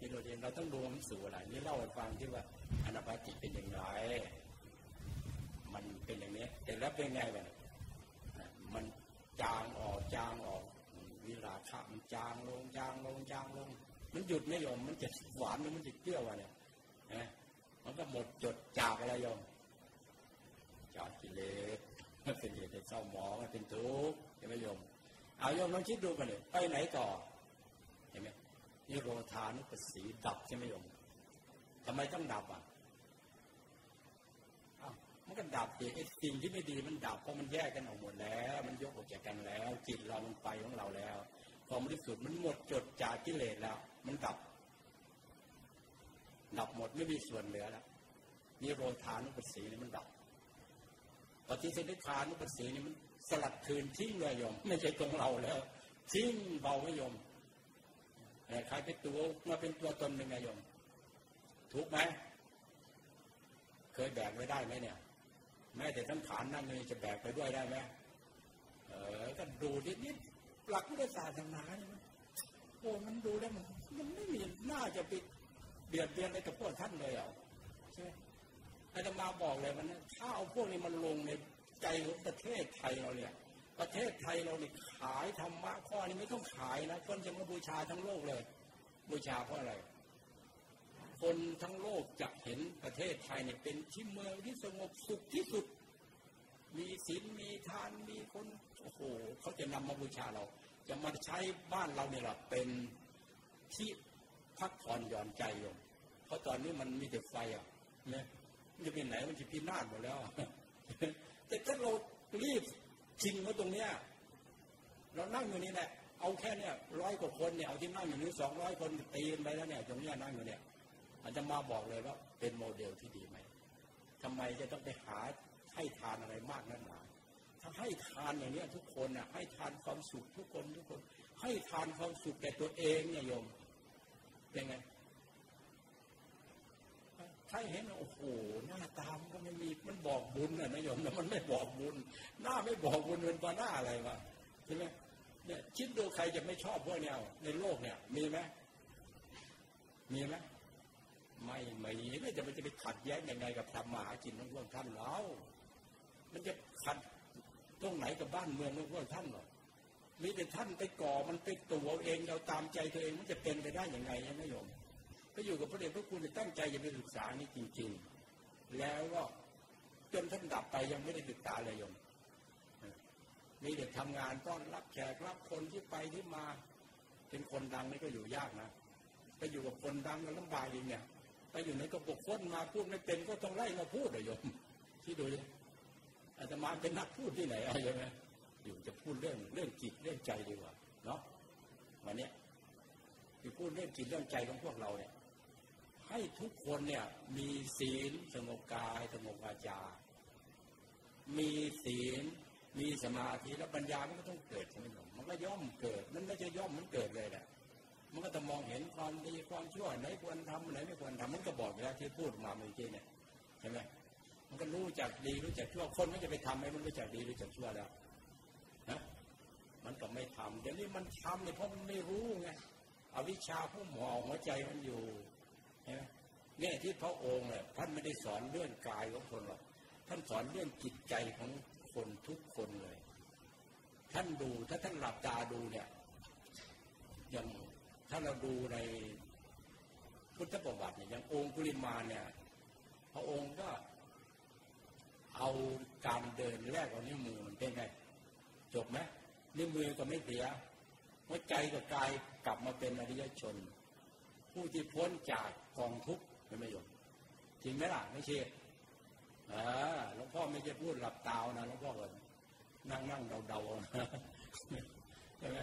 นี่เราเรียนเราต้องดูมันสู่อะไรนี่เล่าให้ฟังที่ว่าอนาปาจิตเป็นอย่างไร มันเป็นอย่างนี้ แต่แล้วเป็นไงวะมันจางออกจางออกวิราคะมันจางลงจางลงจางลง มันหยุดไม่ยอมมันจะหวานหรือมันจะเปรี้ยววะเนี่ยนะมันก็หมดจดจากอะไรยอมจากกิเลส มันเป็นเหตุให้เศร้าหมองมันเป็นทุกข์เห็นไหมโยม เอาโยมลองคิดดูกันเลยไปไหนต่อ เห็นไหมนี่โรธานุปสีดับใช่ไหมโยมทำไมต้องดับอะมันก็ดับเองไอ้สิ่งที่ไม่ดีมันดับเพราะมันแยกกันออกหมดแล้ว มันยกออกจากกันแล้ว จิตเรามันไปของเราแล้วความบริสุทธิ์มันหมดจดจากกิเลสแล้ว มันดับ ดับหมดไม่มีส่วนเหลือแล้วนิโรธานุปัสสีนี่มันดับ ปฏิเสธทานุปัสสีนี่มันสลัดคืนทิ้งเลยโยม ไม่ใช่ตรงเราแล้ว ทิ้งเบาไม่โยมใครเป็นตัวมาเป็นตัวตนเป็นไงโยมทุกไหมเคยแบกไว้ได้ไหมเนี่ย แม้แต่ทั้งขานนั่งเลยจะแบกไปด้วยได้ไหมเออก็ดูนิดนิดหลักพุทธศาสนาเนี่ยโอ้มันดูแล้วมันมันไม่มีน่าจะไปเบียดเบียนอะไรกับพวกท่านเลยอะใช่ไหม อาจารมาบอกเลยมันถ้าเอาพวกนี้มันลงในใจของประเทศไทยเราเนี่ย ประเทศไทยเราเนี่ยขายธรรมะข้อนี้ไม่ต้องขายนะคนจะมาบูชาทั้งโลกเลย บูชาเพราะอะไร คนทั้งโลกจะเห็นประเทศไทยเนี่ยเป็นที่เมืองที่สงบสุขที่สุด มีศีลมีทานมีคนโอ้โหเขาจะนำมาบูชาเรา จะมาใช้บ้านเราเนี่ยแหละเป็นที่พักผ่อนหย่อนใจอยู่เพราะตอนนี้มันมีแต่ไฟอะเนี่ย จะเป็นไหนมันจะพินาศหมดแล้ว แต่ถ้าเรารีบจริงว่าตรงเนี้ยเรานั่งอยู่นี่แหละเอาแค่เนี่ยร้อยกว่าคนเนี่ยเอาที่นั่งอยู่นี้สองร้อยคนตีนไปแล้วเนี่ยตรงเนี้ยนั่งอยู่เนี่ยอาจจะมาบอกเลยว่าเป็นโมเดลที่ดีไหมทำไมจะต้องไปหาให้ทานอะไรมากนักหนาถ้าให้ทานอย่างนี้ทุกคนน่ะให้ทานความสุขทุกคนทุกคน ให้ทานความสุขแก่ตัวเองเนี่ยโยมเป็นไง ถ้าเห็นโอ้โหหน้าตามก็ไม่มีมันบอกบุญนะนายโยมแต่มันไม่บอกบุญ หน้าไม่บอกบุญเป็นปาหน้าอะไรวะใช่ไหมเนี่ยคิดดูใครจะไม่ชอบพวกเนี้ยในโลกเนี่ย มีไหมมีไหมไม่ไมีไม่จะมันจะไปขัดแย้งยังไงกับธรรมหากินของพวกท่านเรามันจะขัดตรงไหนกับบ้านเมืองของพวกท่านหรอมีแต่ท่านไปก่อมันไปตัวเองเราตามใจตัวเองมันจะเป็นไปได้ยังไงยังไม่ยม ก็อยู่กับพระเดชพระคุณตั้งใจจะไปศึกษานี่จริง ๆ แล้วก็จนท่านดับไปยังไม่ได้ศึกษาเลยโยมมีเด็กทำงานต้อนรับแขกรับคนที่ไปที่มา เป็นคนดังนี่ก็อยู่ยากนะไปอยู่กับคนดังก็ลำบากอย่างเนี่ยไปอยู่ในกระปกพ้นมาพูดไม่เป็นก็ต้องไล่มาพูดเลยโยมที่ดูอาตมาเป็นนักพูดที่ไหนอะไรไหมอยู่จะพูดเรื่องเรื่องจิตเรื่องใจดีกว่าเนาะวันนี้ที่พูดเรื่องจิตเรื่องใจของพวกเราเนี่ย ให้ทุกคนเนี่ยมีศีลสงบกายสงบวาจา มีศีลมีสมาธิแล้วปัญญามันก็ต้องเกิดใช่ไหมผมมันก็ย่อมเกิด มันไม่ใช่ย่อมมันเกิดเลยแหละมันก็จะมองเห็นความดีความชั่วไหนควรทำไหนไม่ควรทำมันก็บอกแล้วที่พูดมาเมื่อกี้เนี่ยใช่ไหมมันก็รู้จักดีรู้จักชั่วคนไม่จะไปทำไหมมันรู้จักดีรู้จักชั่วแล้วนะมันก็ไม่ทำเดี๋ยวนี้มันทำเนี่ยเพราะมันไม่รู้ไงอวิชชาผู้หมอหัวใจมันอยู่ เนี่ยที่พระองค์เนี่ยท่านไม่ได้สอนเรื่องกายของคนหรอกท่านสอนเรื่องจิตใจของคนทุกคนเลย ท่านดูถ้าท่านหลับตาดูเนี่ยอย่างถ้าเราดูในพุทธประวัติเนี่ยอย่างองค์กุลิมาเนี่ย พระองค์ก็เอาการเดินแรกเอานิ้วมือมันเป็นไงจบไหมนิ้วมือก็ไม่เสียหัวใจกับกายกลับมาเป็นอริยชน ผู้ที่พ้นจากกองทุกข์ไม่ไม่ยมจริงไหมล่ะไม่ใช่อ่าหลวงพ่อไม่ใช่พูดหลับตานะหลวงพ่อก็นั่งนั่งเดาเดาใช่ไหม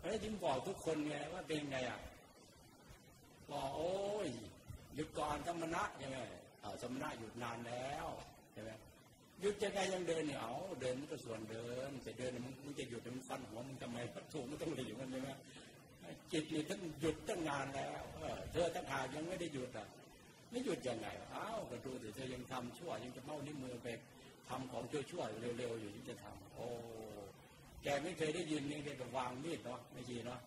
เฮ้ยจึงบอกทุกคนไงว่าเป็นไงอะบอกโอ้ยหยุดก่อนสมณะใช่ไหมสมณะหยุดนานแล้วใช่ไหมหยุดจะไงยังเดินเนี่ยเอาเดินมันก็ส่วนเดินแต่เดินมันจะหยุดมันฟันหัวมันทำไมถูกมันต้องเลยอยู่กันใช่ไหม จิตนี่ท่านหยุดตั้งนานแล้วเธอตั้งหายังไม่ได้หยุดอะไม่หยุดยังไงอ้าวก็ดูสิเธอยังทำชั่วยังจะเมานิ้วมือไปทำของชั่วๆเร็วๆอยู่ยังจะทำโอ้แกไม่เคยได้ยินนี่แกก็วางมีดเนาะไม่ชีเนาะ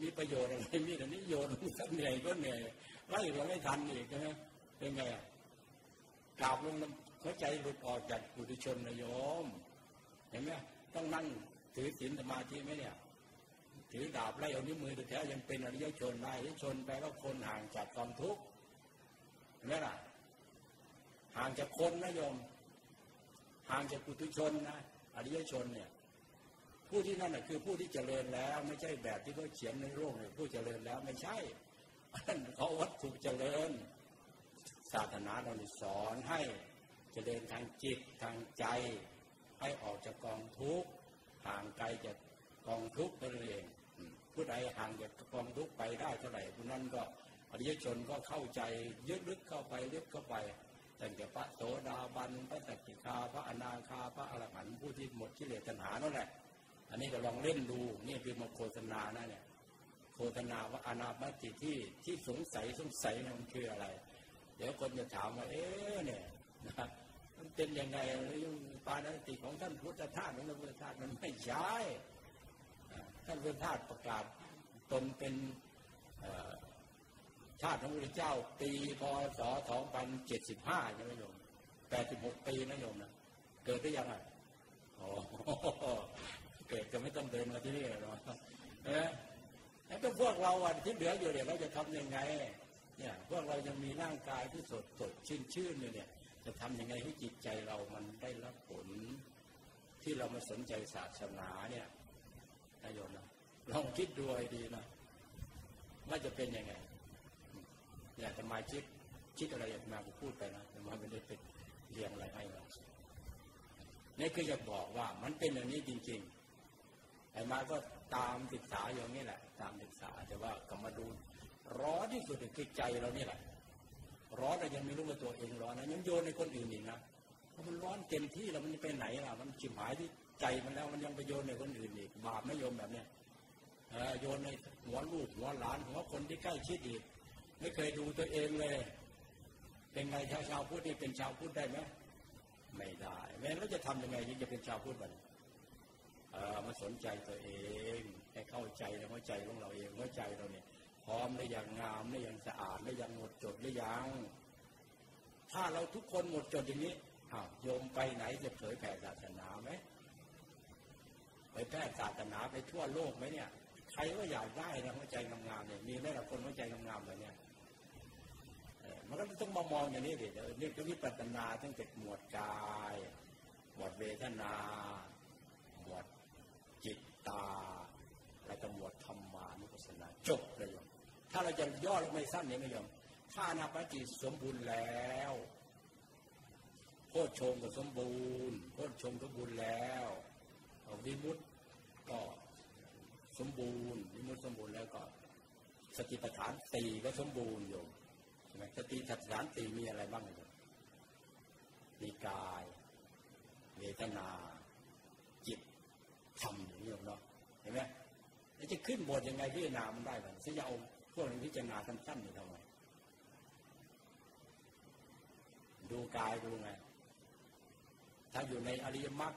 มีประโยชน์อะไรมีดอันนี้โยนสักเหนื่อยก็เหนื่อยไล่เราไม่ทันอีกใช่ไหมเป็นไงอะกราบลงหัวใจหลุดออกจากปุถุชนนะโยม เห็นไหมต้องนั่งถือศีลสมาธิไหมเนี่ย ถือดาบไล่เอานิ้วมือแท้ยังเป็นอริยชนได้อริยชนแปลว่าคนห่างจากความทุกข์เห็นไหมล่ะห่างจากคนนะโยม ห่างจากปุถุชนนะอริยชนเนี่ยผู้ที่นั่นคือผู้ที่เจริญแล้ว ไม่ใช่แบบที่เขาเขียนในโลกเนี่ยผู้เจริญแล้วไม่ใช่เขาวัตถุเจริญ ศาสนาเราสอนให้เจะเดินทางจิตทางใจ ให้ออกจากกองทุกข์ห่างไกลจากกองทุกข์นั่นเอง ผู้ใดห่างจากกองทุกไปได้เท่าไหร่ผู้นั้นก็อริยชนก็เข้าใจยึดลึกเข้าไปลึกเข้าไปตั้งแต่พระโสดาบันพระสกิทาพระอนาคาพระอรหันต์ผู้ที่หมดกิเลสตัณหานั่นแหละ อันนี้ก็ลองเล่นดูนี่คือมาโฆษณานะเนี่ยโฆษณาว่าอนาบัติที่ที่สงสัยสงสัยมันคืออะไร เดี๋ยวคนจะถามว่าเอ๊ะเนี่ยนะมันเป็นยังไงปาณติของท่านพุทธทาสของพระพุทธทาสมันไม่ใช่ ท่านพุทธทาสประกาศตนเป็นชาติของพระเจ้าปีพศ 2075 ใช่ไหมโยม 86 ปีนะโยมนะ เกิดได้ยังไงโอ้เกิดก็ไม่ต้องเดินมาที่นี่หรอกเออแล้วก็พวกเราวันที่เหลืออยู่เนี่ยเราจะทำยังไง เนี่ย พวกเรายังมีร่างกายที่สดสดชื่นชื่นอยู่เนี่ย จะทำยังไงให้จิตใจเรามันได้รับผล ที่เรามาสนใจศาสนาเนี่ย นายโยมนะลองคิดดูให้ดีนะว่าจะเป็นยังไงอยากจะมาคิดคิดอะไรอยากมาพูดไปนะแต่มาไม่ได้เป็นเรียงอะไรให้เรานี่คืออยากบอกว่ามันเป็นอย่างนี้จริง ๆ ไอ้มาก็ตามศึกษาอย่างนี้แหละ ตามศึกษาแต่ว่ากรรมาดูร้อนที่สุดคือใจเรานี่แหละร้อนแต่ยังไม่รู้ว่าตัวเองร้อนนะยังโยนในคนอื่นอีกนะเพราะมันร้อนเต็มที่แล้วมันจะไปไหนล่ะ มันชิมหายที่ ใจมันแล้วมันยังไปโยนในคนอื่นอีกบาปไม่โยนแบบเนี้ยโยนในหัวลูกหัวหลานหัวคนที่ใกล้ชิดอีกไม่เคยดูตัวเองเลย เป็นไงชาวชาวพุทธนี่เป็นชาวพุทธได้ไหมไม่ได้แม้เราจะทำยังไงที่จะเป็นชาวพุทธบ้างมาสนใจตัวเองให้เข้าใจในหัวใจของเราเองหัวใจเราเนี่ยพร้อมได้อย่างงามได้อย่างสะอาดได้อย่างหมดจดได้อย่างถ้าเราทุกคนหมดจดอย่างนี้อ้าวโยมไปไหนจะเผยแผ่ศาสนาไหม เผยแผ่ศาสนาไปทั่วโลกไหมเนี่ยใครว่าอยากได้นะหัวใจงามๆเนี่ยมีไหมล่ะคนหัวใจงามๆแบบเนี้ยมันก็ต้องมามองอย่างนี้ดินี่ยก็วิปัสสนาตั้งแต่หมวดกายหมวดเวทนาหมวดจิตตา แล้วก็หมวดธรรมานุปัสสนาจบเลยโยมถ้าเราจะย่อลงไม่สั้นเนี่ยไม่ยอมถ้านาปจิตสมบูรณ์แล้วโคตรชงก็สมบูรณ์โคตรชงสมบูรณ์แล้ว วิมุตก็สมบูรณ์วิมุตสมบูรณ์แล้วก็ สติปัฏฐานสี่ก็สมบูรณ์อยู่ใช่ไหมสติปัฏฐานสี่มีอะไรบ้างอยู่มีกายเวทนาจิตธรรมอย่างนี้เนาะเห็นไหมแล้วจะขึ้นบทยังไงพิจารณามันได้บ้างจะเอาพวกนี้พิจารณาสั้นๆอยู่ทำไมดูกายดูไงถ้าอยู่ในอริยมรรค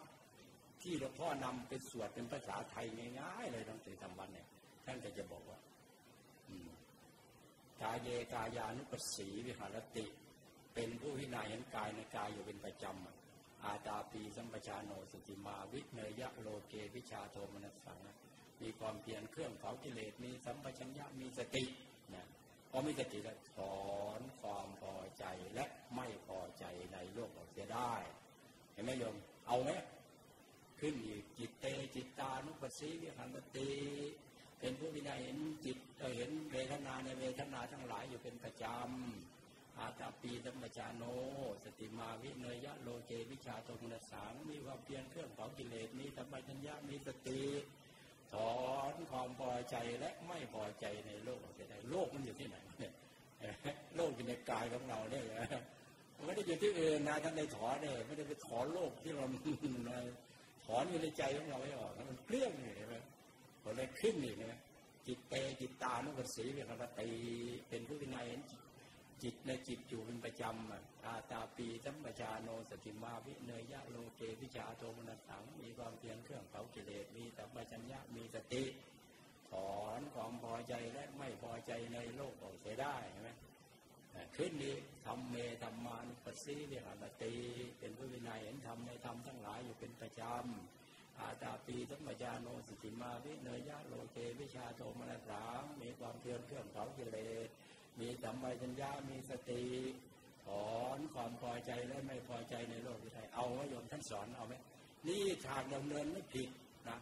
ที่หลวงพ่อนำเป็นสวดเป็นภาษาไทยง่ายๆเลยหนังสือธรรมวันเนี่ย ท่านก็จะบอกว่ากายเยกายานุปัสสีวิหารติ เป็นผู้พิจารณาเห็นกายในกายอยู่เป็นประจำอาตาปีสัมปชาโนสติมาวิเนยะโลเกวิชาโทมนัสสังมีความเพียรเครื่องเผากิเลสมีสัมปชัญญะมีสตินะพอมีสติแล้วถอนความพอใจและไม่พอใจในโลกออกเสียได้ เห็นไหมโยมเอาไหม ขึ้นอีกจิตเตจิตตานุปัสสีวิหันติเป็นผู้วินัยเห็นจิตเห็นเวทนาในเวทนาทั้งหลายอยู่เป็นประจำอาตาปีธรรมจาโน สติมาวิเนยะโลเกวิชาตมนสังมีความเพียรเครื่องเผากิเลสมีธรรมชัญญะมีสติถอนความพอใจและไม่พอใจในโลกจะได้โลกมันอยู่ที่ไหนเนี่ยโลกอยู่ในกายของเราเนี่ยไม่ได้อยู่ที่อื่นนะท่านในถอนเนี่ยไม่ได้ไปถอนโลกที่เรา อนอยู่ในใจของเราไม่ออกมันเกลี้ยงอยู่ใช่ไหมพอเลยขึ้นนี่นะจิตเตจิตตานุปัสสีเวคตีเป็นผู้วินัยเห็นจิตในจิตอยู่เป็นประจำอะตาตาปีสัมปชาโนสติมาวิเนยยะโลเกวิชาโทมนัสสังมีความเพียรเครื่องเผากิเลสมีสัมปชัญญะมีสติถอนความพอใจและไม่พอใจในโลกออกเสียได้ใช่ไหม ขึ้นนี้ทำเมธรรมานุปัสสีวิหารตี เป็นผู้วินัยเห็นธรรมในธรรมทั้งหลายอยู่เป็นประจำอาตาปีสัมปชาโนสิติมาวิเนยะโลเกวิชาโทมนัสสังมีความเพียรเครื่องเผากิเลสมีสัมปชัญญะมีสติถอนความพอใจและไม่พอใจในโลกที่ไทยเอาไว้โยมท่านสอนเอาไหมนี่ทางดำเนินไม่ผิดนะ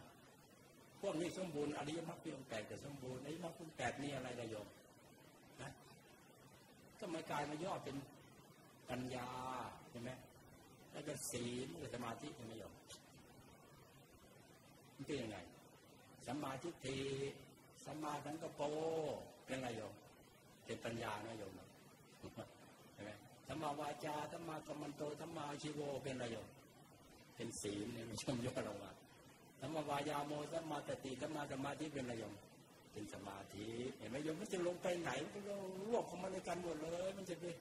พวกนี้สมบูรณ์อริยมรรคพียงแปดแต่สมบูรณ์อริยมรรคพียงแปดนี่อะไรนะโยม ก็ม่กลายมาย่อเป็นปัญญาใช่ไหมแล้วก็ศีลกับสมาธิยังไม่ยอมมันเป็นยังไงสัมมาทิฏฐิสัมมาสังกปรเป็นไรโยมเป็นปัญญานะโยมใช่ไหมสัมมาวาจาสัมมากัมมันโตสัมมาชีโวเป็นอะไรโยมเป็นศีลเนี่ยมันชมยอดลงมาสัมมาวายาโมสัมมาตติสัมมาสมาธิเป็นไรโยม เป็นสมาธิเห็นไหมโยมมันจะลงไปไหนมันก็รวบเข้ามาในกันหมดเลย มันจะเป็น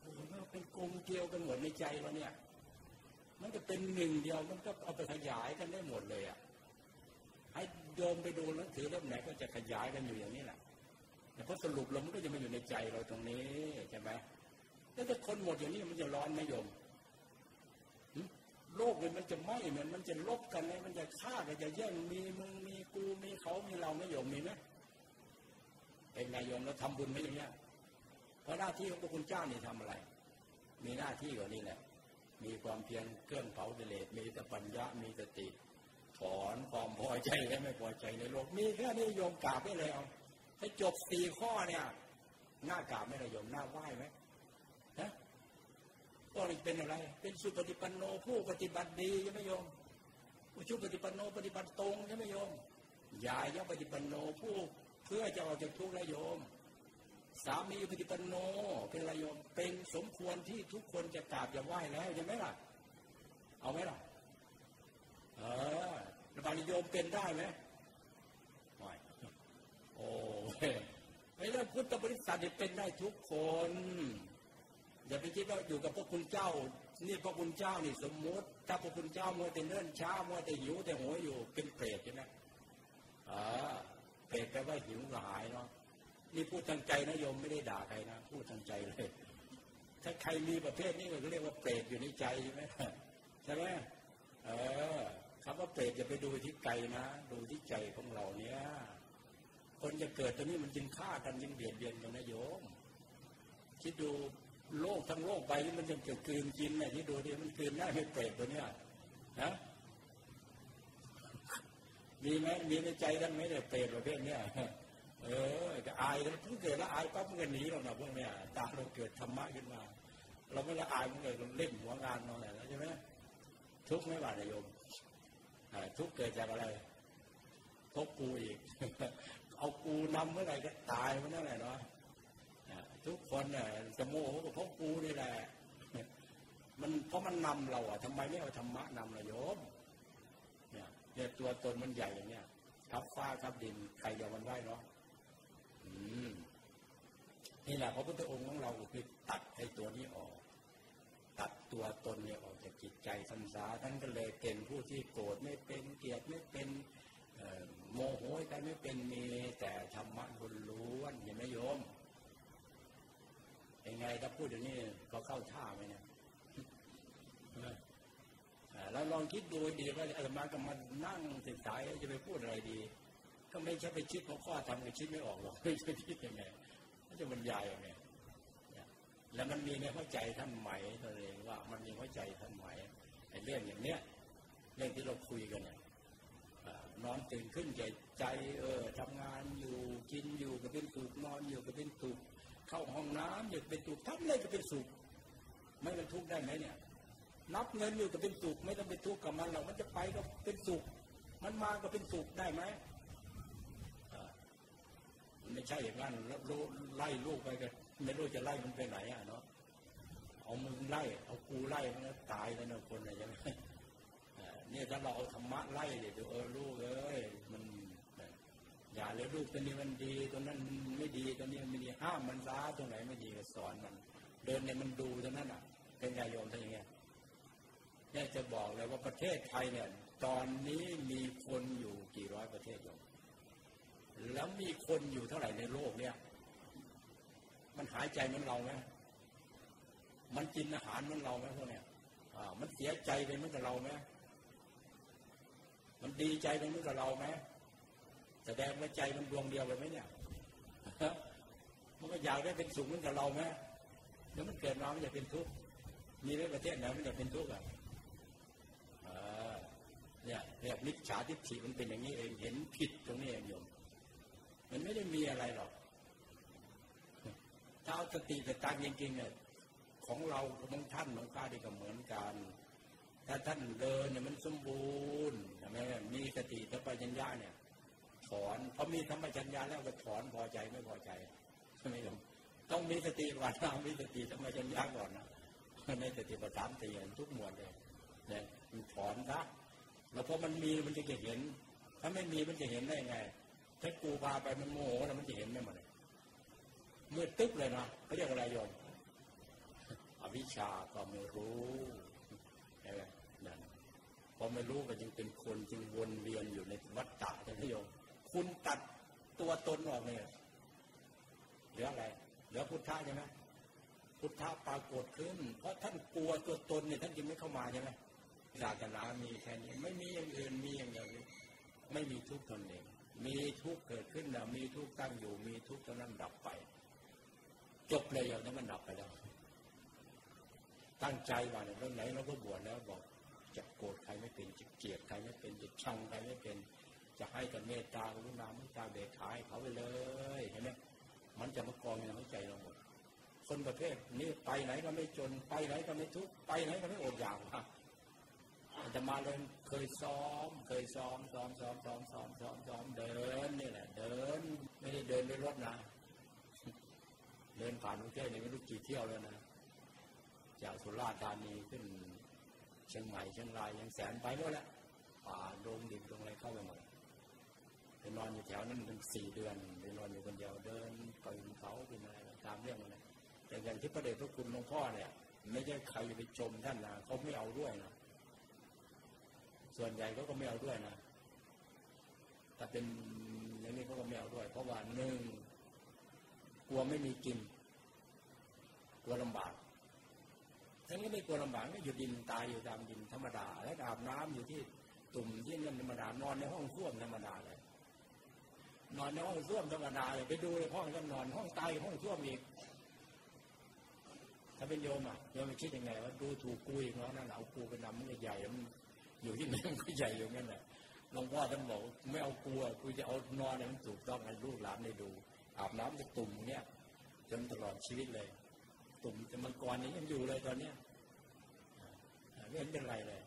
โอ้โหเป็นกลมเกลียวกันหมดในใจเราเนี่ย มันจะเป็นหนึ่งเดียวมันก็เอาไปขยายกันได้หมดเลยอะให้โยมไปดูหนังสือเล่มไหนก็จะขยายกันอยู่อย่างนี้แหละแต่พอสรุปลงมันก็จะมาอยู่ในใจเราตรงนี้ใช่ไหมแล้วถ้าคนหมดอย่างนี้มันจะร้อนไหมโยมโลกเนี่ยมันจะไหม้เหมือนมันจะลบกันเลยมันจะฆ่ากันจะแย่งมีมึงมีกูมีเขามีเราไม่โยมมีไหม เป็นไงโยมเราทำบุญไหมอย่างเงี้ยเพราะหน้าที่ของพระคุณเจ้านี่ทำอะไร มีหน้าที่กว่านี้แหละ มีความเพียรเครื่องเผากิเลสมีแต่ปัญญา มีสติถอนความพอใจและไม่พอใจในโลก มีแค่นี้โยมกราบได้เลยเอาถ้าจบสี่ข้อเนี่ย หน้ากราบไม่ได้โยมหน้าไหว้ไหมฮะก็เป็นอะไร เป็นสุปฏิปันโนผู้ปฏิบัติดีใช่ไหมโยมผู้ชุปฏิปันโนปฏิบัติตรงใช่ไหมโยมยายยปฏิปันโนผู้ พื่อจะออกจากทุกข์แล้วโยม สามีปฏิปันโนเป็นอะโยมเป็นสมควรที่ทุกคนจะกราบจะไหว้แล้วใช่ไหมล่ะ เอาไหมล่ะ เออระบาดโยมเป็นได้ไหมไม่โอ้ไอ้เรื่องพุทธบริษัทเนี่ยเป็นได้ทุกคน อย่าไปคิดว่าอยู่กับพระคุณเจ้า นี่พระคุณเจ้านี่สมมติ ถ้าพระคุณเจ้ามัวแต่เนิ่นช้ามัวแต่หิวแต่หัวอยู่เป็นเปรตใช่ไหมอ่า เปรตแปลว่าหิวกระหายเนาะนี่พูดทางใจนะโยมไม่ได้ด่าใครนะ พูดทางใจเลย ถ้าใครมีประเภทนี้ก็เรียกว่าเปรตอยู่ในใจใช่ไหมใช่ไหมเออคำว่าเปรตอย่าไปดูที่ไกลนะ ดูที่ใจของเราเนี้ยคนจะเกิดตอนนี้มันจึงฆ่ากันจึงเบียดเบียนกันนะโยม คิดดูโลกทั้งโลกไปมันจะเกิดคืนกินเนี่ยที่ดูดิมันคืนได้ไม่เปรตตัวเนี้ยนะ มีไหมมีในใจท่านไหมเนี่ยเปรตประเภทเนี้ยเออจะอายแล้วเพิ่งเกิดแล้วอายปั๊บมันก็หนีเราเนาะพวกเนี้ยตาเราเกิดธรรมะขึ้นมา เราไม่ละอายมันเลยเราเล่นหัวงานเราเนี่ยใช่ไหมทุกไม่บาดโยมทุกเกิดจากอะไรพบกูอีก เอากูนำเมื่อไหร่ก็ตายเมื่อไหร่เนาะทุกคนเนี่ยจะโมโหกับพบกูนี่แหละมันเพราะมันนำเราอะทำไมไม่เอาธรรมะนำเราโยม เนี่ยตัวตนมันใหญ่อย่างเนี้ยทับฟ้าทับดินใครจะมันได้เนาะนี่แหละพระพุทธองค์ของเราคือตัดไอ้ตัวนี้ออก ตัดตัวตนเนี่ยออกจากจิตใจสันสาท่านก็เลยเป็นผู้ที่โกรธไม่เป็นเกลียดไม่เป็นโมโหใครไม่เป็นมีแต่ธรรมะล้วนเห็นไหมโยมยังไงถ้าพูดอย่างนี้ก็เข้าท่าไหมเนี่ยแล้วล องคิดดูดีว่าอาตมาก็มานั่งศึกษาจะไปพูดอะไรดี ก็ไม่ใช่ไปคิดหัวข้อทำก็คิดไม่ออกหรอกไม่ใช่คิดยังไงจะบรรยายยังไงแล้วมันมีในหัวใจท่านไหมตัวเองว่า มันมีหัวใจท่านไหมไอ้เรื่องอย่างเนี้ยเรื่องที่เราคุยกันเนี่ยนอนตื่นขึ้นใจใจเออทำงานอยู่กินอยู่ก็เป็นสุขนอนอยู่ก็เป็นสุขเข้าห้องน้ำอยู่เป็นสุขทำอะไรก็เป็นสุขไม่เป็นทุกข์ได้ไหมเนี่ย นับเงินอยู่ก็เป็นสุขไม่ต้องไปทุกข์กับมันหรอกมันจะไปก็เป็นสุข มันมาก็เป็นสุขได้ไหมไม่ใช่อย่างนั้นไล่ลูกไปกันไม่รู้จะไล่มันไปไหนอะเนาะเอามึงไล่เอากูไล่มันตายแล้วนะคนอะไรอย่างเงี้ยเนี่ยถ้าเราเอาธรรมะไล่เดี๋ยวเออลูกเอ้ยมันอย่าเลยลูกตัวนี้มันดีตัวนั้นไม่ดีตัวนี้มันไม่ดีห้ามมันร้าตรงไหนไม่ดีก็สอนมัน เดินเนี่ยมันดูตรงนั้นอะ เป็นไงโยมท่านอย่างเงี้ย เนี่ยจะบอกเลยว่าประเทศไทยเนี่ย ตอนนี้มีคนอยู่กี่ร้อยประเทศโยมแล้วมีคนอยู่เท่าไหร่ในโลกเนี่ย มันหายใจเหมือนเราไหมมันกินอาหารเหมือนเราไหมพวกเนี้ยมันเสียใจไปเหมือนกับเราไหมมันดีใจไปเหมือนกับเราไหมแสดงว่าใจมันดวงเดียวไปไหมเนี่ยมันก็อยากได้เป็นสุขเหมือนกับเราไหมแล้วมันเกิดมามันจะเป็นทุกข์มีในประเทศไหนมันจะเป็นทุกข์อะ เนี่ยเรียกมิจฉาทิฏฐิมันเป็นอย่างนี้เองเห็นผิดตรงนี้เองโยมมันไม่ได้มีอะไรหรอกถ้าเอาสติแต่ตางจริงๆเนี่ยของเราของท่านของข้าที่ก็เหมือนกัน ถ้าท่านเดินเนี่ยมันสมบูรณ์ใช่ไหมมีสติสัมปชัญญะเนี่ยถอนพอมีธรรมชัญญะแล้วก็ถอนพอใจไม่พอใจใช่ไหมโยมต้องมีสติก่อนนะมีสติธรรมชัญญะก่อนนะในสติปัฏฐานตีทุกหมวดเลยเนี่ยถอนซะ แล้วพอมันมีมันจะเห็น ถ้าไม่มีมันจะเห็นได้ไงถ้ากูพาไปมันโมโหแล้วมันจะเห็นไม่หมดเลยมืดตึ๊บเลยนะเขาเรียกอะไรโยมอวิชชาก็ไม่รู้ใช่ไหมนั่นพอไม่รู้ก็จึงเป็นคนจึงวนเวียนอยู่ในวัฏฏะท่านโยมคุณตัดตัวตนออกเนี่ยเหลืออะไรเหลือพุทธะใช่ไหมพุทธะปรากฏขึ้น เพราะท่านกลัวตัวตนเนี่ยท่านจึงไม่เข้ามาใช่ไหม ศาสนามีแค่นี้ไม่มีอย่างอื่นมีอย่างเดียวไม่มีทุกข์ตนเองมีทุกข์เกิดขึ้นแล้วมีทุกข์ตั้งอยู่ มีทุกข์ตอนนั้นดับไป จบเลยอย่างนั้นมันดับไปแล้ว ตั้งใจว่าเนี่ยเรื่องไหนเราก็บวชแล้วบอกจะโกรธใครไม่เป็นจะเกลียดใครไม่เป็นจะชังใครไม่เป็น จะให้แต่เมตตากรุณาเมตตาเบกขายเขาไปเลยเห็นไหมมันจะมากองในหัวใจเราหมดคนประเภทนี้ไปไหนก็ไม่จนไปไหนก็ไม่ทุกข์ไปไหนก็ไม่อดอยาก ค่ะจะมาเลยเคยซ้อม เคยซ้อมซ้อมซ้อมซ้อมซ้อมซ้อมซ้อมเดินนี่แหละ เดิน ไม่ได้เดินด้วยรถนะเดินผ่านกรุงเทพนี่ไม่รู้กี่เที่ยวแล้วนะจากสุราษฎร์ธานีขึ้นเชียงใหม่เชียงรายยังแสนไปหมดแล้วป่าโดงดิบตรงอะไรเข้าไปหมดไปนอนอยู่แถวนั้นเป็นสี่เดือนไปนอนอยู่คนเดียวเดินปีนเขาเป็นอะไรตามเรื่องอะไรแต่อย่างที่พระเดชพระคุณหลวงพ่อเนี่ย ไม่ใช่ใครไปชมท่านนะเขาไม่เอาด้วยนะ ส่วนใหญ่เขาก็ไม่เอาด้วยนะแต่เป็นอย่างนี้เขาก็ไม่เอาด้วย เพราะว่าหนึ่งกลัวไม่มีกิน กลัวลำบากทั้งนี้ไม่กลัวลำบากก็อยู่ดินตายอยู่ตามดินธรรมดา แล้วอาบน้ำอยู่ที่ตุ่มที่นั่นธรรมดานอนในห้องส้วมธรรมดาเลยนอนในห้องส้วมธรรมดาเลยไปดูในห้องก็นอนห้องตายห้องส้วมอีกถ้าเป็นโยมอะโยมคิดยังไงว่าดูถูกกูอีกเนาะนั่นเอากูไปนำมันใหญ่มัน อยู่ที่ไหนมันก็ใหญ่อยู่งั้นแหละหลวงพ่อท่านบอกไม่เอากลัวกูจะเอานอนให้มันถูกต้องให้ลูกหลานได้ดู อาบน้ำจะตุ่มเนี่ยจนตลอดชีวิตเลย ตุ่มจะมังกรนี้ยังอยู่เลยตอนเนี้ยไม่เห็นเป็นไรเลย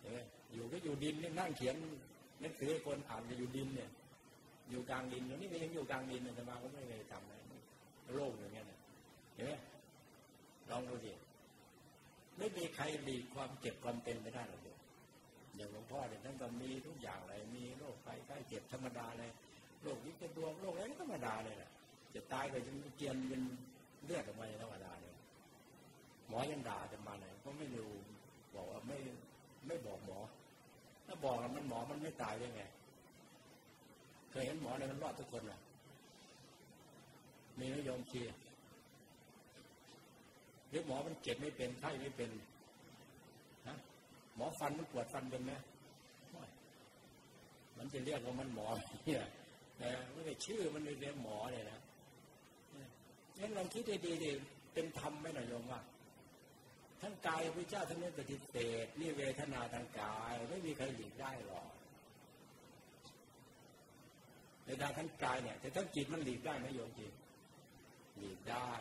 เห็นไหมอยู่ก็อยู่ดินนี่นั่งเขียนนั่งสือคนอ่านจะอยู่ดินเนี่ย อยู่กลางดินตรงนี้ก็ยังอยู่กลางดินแต่มาก็ไม่เคยทำอะไรโลกอย่างเงี้ยเห็นไหมลองดูสิไม่มีใครหลีกความเจ็บความเป็นไม่ได้หรอก อย่างหลวงพ่อเนี่ยท่านก็มีทุกอย่างเลยมีโรคไข้ไข้เจ็บธรรมดาเลยโรคนี้เป็ดวงโรคอะไรธรรมดาเลยแหละจะตายก็จะเกียนเป็นเลือดออกมาธรรมดาเลยหมอยังด่าจะมาไหนก็ไม่รู้บอกว่าไม่ไม่บอกหมอ ถ้าบอกมันหมอมันไม่ตายได้ไงเคยเห็นหมอในมันรอดทุกคนหรอมีนิยมเชียร์หรือหมอมันเจ็บไม่เป็นไข้ไม่เป็น หมอฟันมันปวดฟันเป็นไหมมันจะเรียกว่ามันหมอเนี่ยนะไม่ได้ชื่อมันเรียกหมอเลยนะงั้นลองคิดดีๆดิเป็นธรรมไหมหน่อยโยมว่าทั้งกายพระเจ้าทั้งนี้ปฏิเสธนี่เวทนาทางกาย ไม่มีใครหลีกได้หรอกในทางทั้งกายเนี่ยแต่ทั้งจิตมันหลีกได้ไหมโยมจริงหลีกได้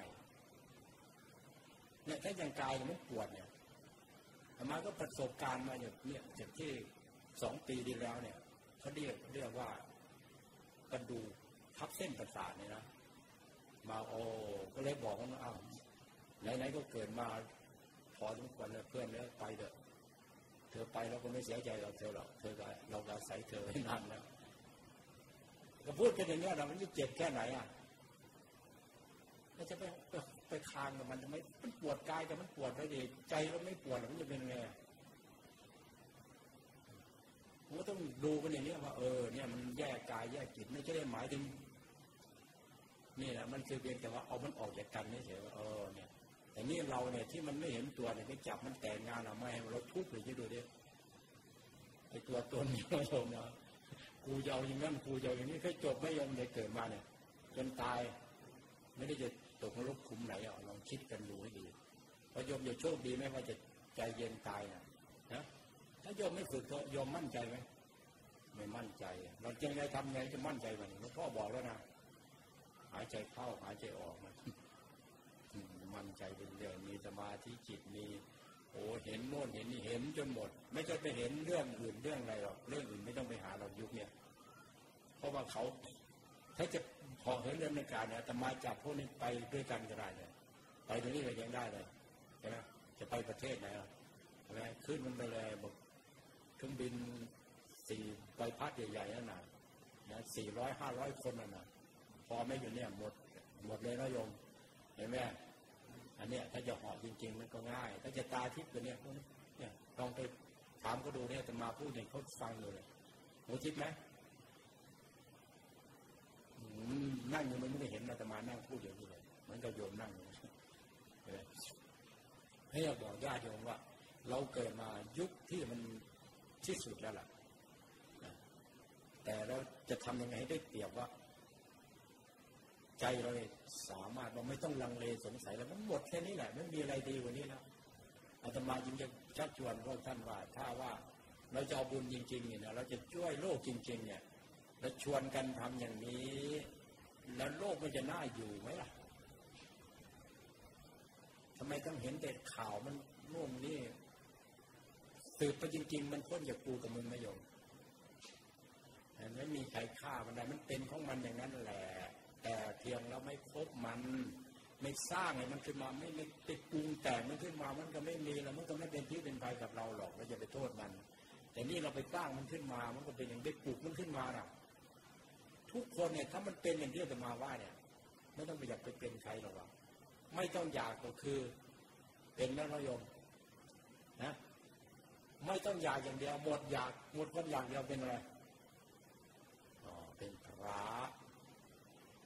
เนี่ยถ้าอย่างกายมันปวดเนี่ย ธรรมาก็ประสบการณ์มาอย่างเนี่ยจากที่สองปีที่แล้วเนี่ยเขาเรียกเรียกว่ากระดูทับเส้นประสาทเนี่ยนะมาโอ้ก็เลยบอกว่าอ้าวไหนๆก็เกิดมาพอสมควรแล้วเพื่อนแล้วไปเถอะเธอไปเราก็ไม่เสียใจเราเธอหรอกเธอเราก็ใส่เธอให้นานแล้วก็พูดกันอย่างนี้เรามันจะเจ็บแค่ไหนอะแล้วจะไป ไปคางกับมันทำไมมันปวดกายแต่มันปวดไปดิใจก็ไม่ปวดมันจะเป็นไงผมก็ต้องดูกันอย่างนี้ว่าเออเนี่ยมันแยกกายแยกจิตไม่ใช่ได้หมายถึงนี่แหละมันคือเพียงแต่ว่าเอามันออกจากกันนี่เฉยว่าเออเนี่ยแต่นี่เราเนี่ยที่มันไม่เห็นตัวเนี่ยไปจับมันแต่งงานเราไม่เราทุบเลยจะดูดิไอตัวตนนี่เราโยมนะกูจะเอาอย่างนั้นกูจะเอาอย่างนี้แค่จบไม่ยอมเลยเกิดมาเนี่ยจนตาย ไม่ได้จะ กนรกขุมไหนอะลองคิดกันดูให้ดีพอโยมจะโชคดีไหมว่าจะใจเย็นตายนะนะถ้าโยมไม่ฝึกก็โยมมั่นใจไหมไม่มั่นใจ เราจะไงทำไงจะมั่นใจมันหลวงพ่อบอกแล้วนะหายใจเข้าหายใจออกมันมั่นใจเป็นเรื่องมีสมาธิจิตมีโอ้เห็นโน่นเห็นนี่เห็นจนหมด ไม่จะไปเห็นเรื่องอื่นเรื่องอะไรหรอกเรื่องอื่นไม่ต้องไปหาเรายุคเนี่ย เพราะว่าเขาถ้าจะ พอเห็นเรื่องในการเนี่ยแต่มาจับพวกนี้ไปด้วยกันก็ได้เนี่ยไปตรงนี้ก็ยังได้เลยใช่ไหมจะไปประเทศไหนใช่ไหมขึ้นมันไปเลยบอกเครื่องบินสี่ใบพัดใหญ่ๆนั่นน่ะนะสี่ร้อยห้าร้อยคนนั่นน่ะ พอไม่อยู่เนี่ยหมดหมดเลยนะโยมเห็นไหมอันเนี้ยถ้าจะห่อจริง ๆ มันก็ง่าย ถ้าจะตาทิพย์ตัวเนี้ยเนี่ยลองไปถามก็ดูเนี่ยจะมาพูดเนี่ยเขาฟังเลยหูทิพย์ไหม นั่งอยู่มันไม่ได้เห็นอาตมานั่งพูดอย่างนี้เลยเหมือนกับโยมนั่งอยู่ให้เราบอกญาติโยมว่า เราเกิดมายุคที่มันที่สุดแล้วล่ะแต่เราจะทำยังไงให้ได้เปรียบว่า ใจเราสามารถเราไม่ต้องลังเลสงสัยแล้วมันหมดแค่นี้แหละไม่มีอะไรดีกว่านี้แล้วอาตมาจึงจะชักชวนพวกท่านว่า ถ้าว่าเราจะเอาบุญจริงๆเนี่ยเราจะช่วยโลกจริง ๆ เนี่ย แล้วชวนกันทำอย่างนี้ แล้วโลกมันจะน่าอยู่ไหมล่ะทำไมต้องเห็นแต่ข่าวมันโน่นนี่สืบไปจริง ๆ มันพ้นจากกูกับมึงไม่ยอมไม่มีใครฆ่ามันได้มันเป็นของมันอย่างนั้นแหละ แต่เพียงเราไม่พบมัน ไม่สร้างให้มันขึ้นมาไม่ไม่ติดปรุงแต่งมันขึ้นมามันก็ไม่มีแล้วมันก็ไม่เป็นที่เป็นภัยกับเราหรอกเราจะไปโทษมัน แต่นี่เราไปสร้างมันขึ้นมา มันก็เป็นอย่างได้ปลูกมันขึ้นมาน่ะ ทุกคนเนี่ยถ้ามันเป็นอย่างที่จะมาว่าเนี่ย ไม่ต้องไปอยากไปเป็นใครหรอกว่าไม่ต้องอยากก็คือเป็นแล้วนยมนะไม่ต้องอยากอย่างเดียวหมดอยากหมดคนอยากเดียวเป็นอะไรอ๋อเป็นพระ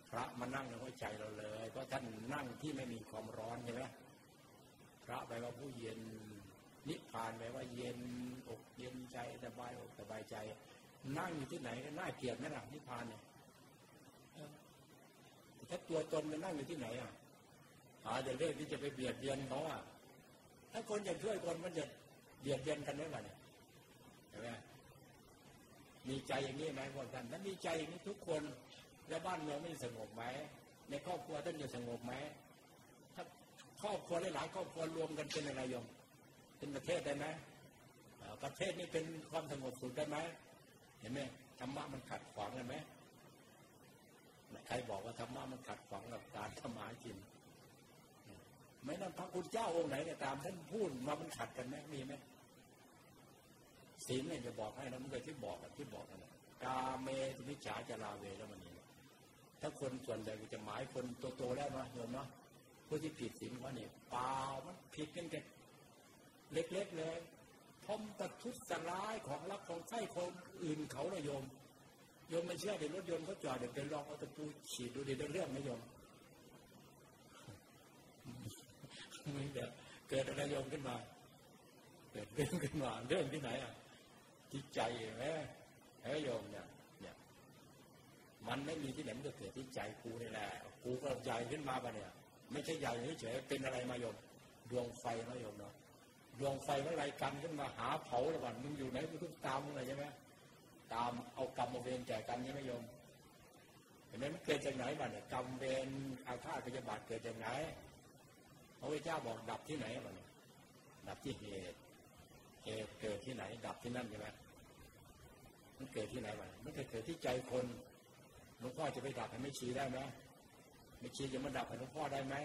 พระมานั่งในหัวใจเราเลย เพราะท่านนั่งที่ไม่มีความร้อนใช่ไหมพระแปลว่าผู้เย็นนิพพานแปลว่าเย็นอกเย็นใจสบายอกสบายใจ นั่งอยู่ที่ไหนก็น่าเกลียดไหมล่ะนิพพานเนี่ย ถ้าตัวตนมันนั่งอยู่ที่ไหนอะหาแต่เรื่องที่จะไปเบียดเบียนเขาอะถ้าคนอยากช่วยคนมันจะเบียดเบียนกันได้ไหมเนี่ยใช่ไหมมีใจอย่างนี้ไหมพวกท่านถ้ามีใจอย่างนี้ทุกคนแล้วบ้านเมืองไม่สงบไหมในครอบครัวท่านจะสงบไหมถ้าครอบครัวหลายๆครอบครัวรวมกันเป็นอะไรยมเป็นประเทศได้ไหมประเทศนี้เป็นความสงบสุขได้ไหมเห็นไหมธรรมะมันขัดขวางกันไหม ใครบอกว่าธรรมะมันขัดขวางกับการทำมากินไม่นั่นพระคุณเจ้าองค์ไหนเนี่ยตามท่านพูดมามันขัดกันไหมมีไหมศีลเนี่ยจะบอกให้นะมันเคยที่บอกที่บอกนะกาเมตุมิจฉาจะลาเวแล้วมันนี่ถ้าคนส่วนใหญ่จะหมายคนโตๆแล้วนะโยมเนาะผู้ที่ผิดศีลเขาเนี่ยเปล่ามันผิดกันแค่เล็กๆเลยพมประทุษร้ายของรักของใช้คนอื่นเขาเลยโยม โยมไม่เชื่อเดี๋ยวรถยนต์เขาจอดเดี๋ยวไปลองเอาตะปูฉีดดูดิเรื่องไหมโยมมันจะเกิดอะไรโยมขึ้นมา เกิดเรื่องขึ้นมาเรื่องที่ไหนอะจิตใจไหมไอ้โยมเนี่ยเนี่ย มันไม่มีที่ไหนมันก็เกิดที่ใจกูนี่แหละกูก็ใหญ่ขึ้นมาปะเนี่ย ไม่ใช่ใหญ่เฉยเป็นอะไรมาโยมดวงไฟนะโยมเนาะดวงไฟเมื่อไรกันขึ้นมาหาเผาระหว่างมึงอยู่ไหนมึงต้องตามมึงเลยใช่ไหม ตามเอากรรมมาเวรแก่กันใช่ไมโยอมเห็นไหมมันเกิดจากไหนบ้างเนี่ยกรรมเวรอาฆาตพยาบาทเกิดจากไหนพระพุทธเจ้าบอกดับที่ไหนบ้างเนี่ยดับที่เหตุเหตุเกิดที่ไหน ดับที่นั่นใช่ไหมมันเกิดที่ไหนบ้างมันเกิดที่ใจคนหลวงพ่อจะไปดับให้ไม่ชี้ได้ไหมไม่ชี้จะมาดับให้หลวงพ่อได้ไหม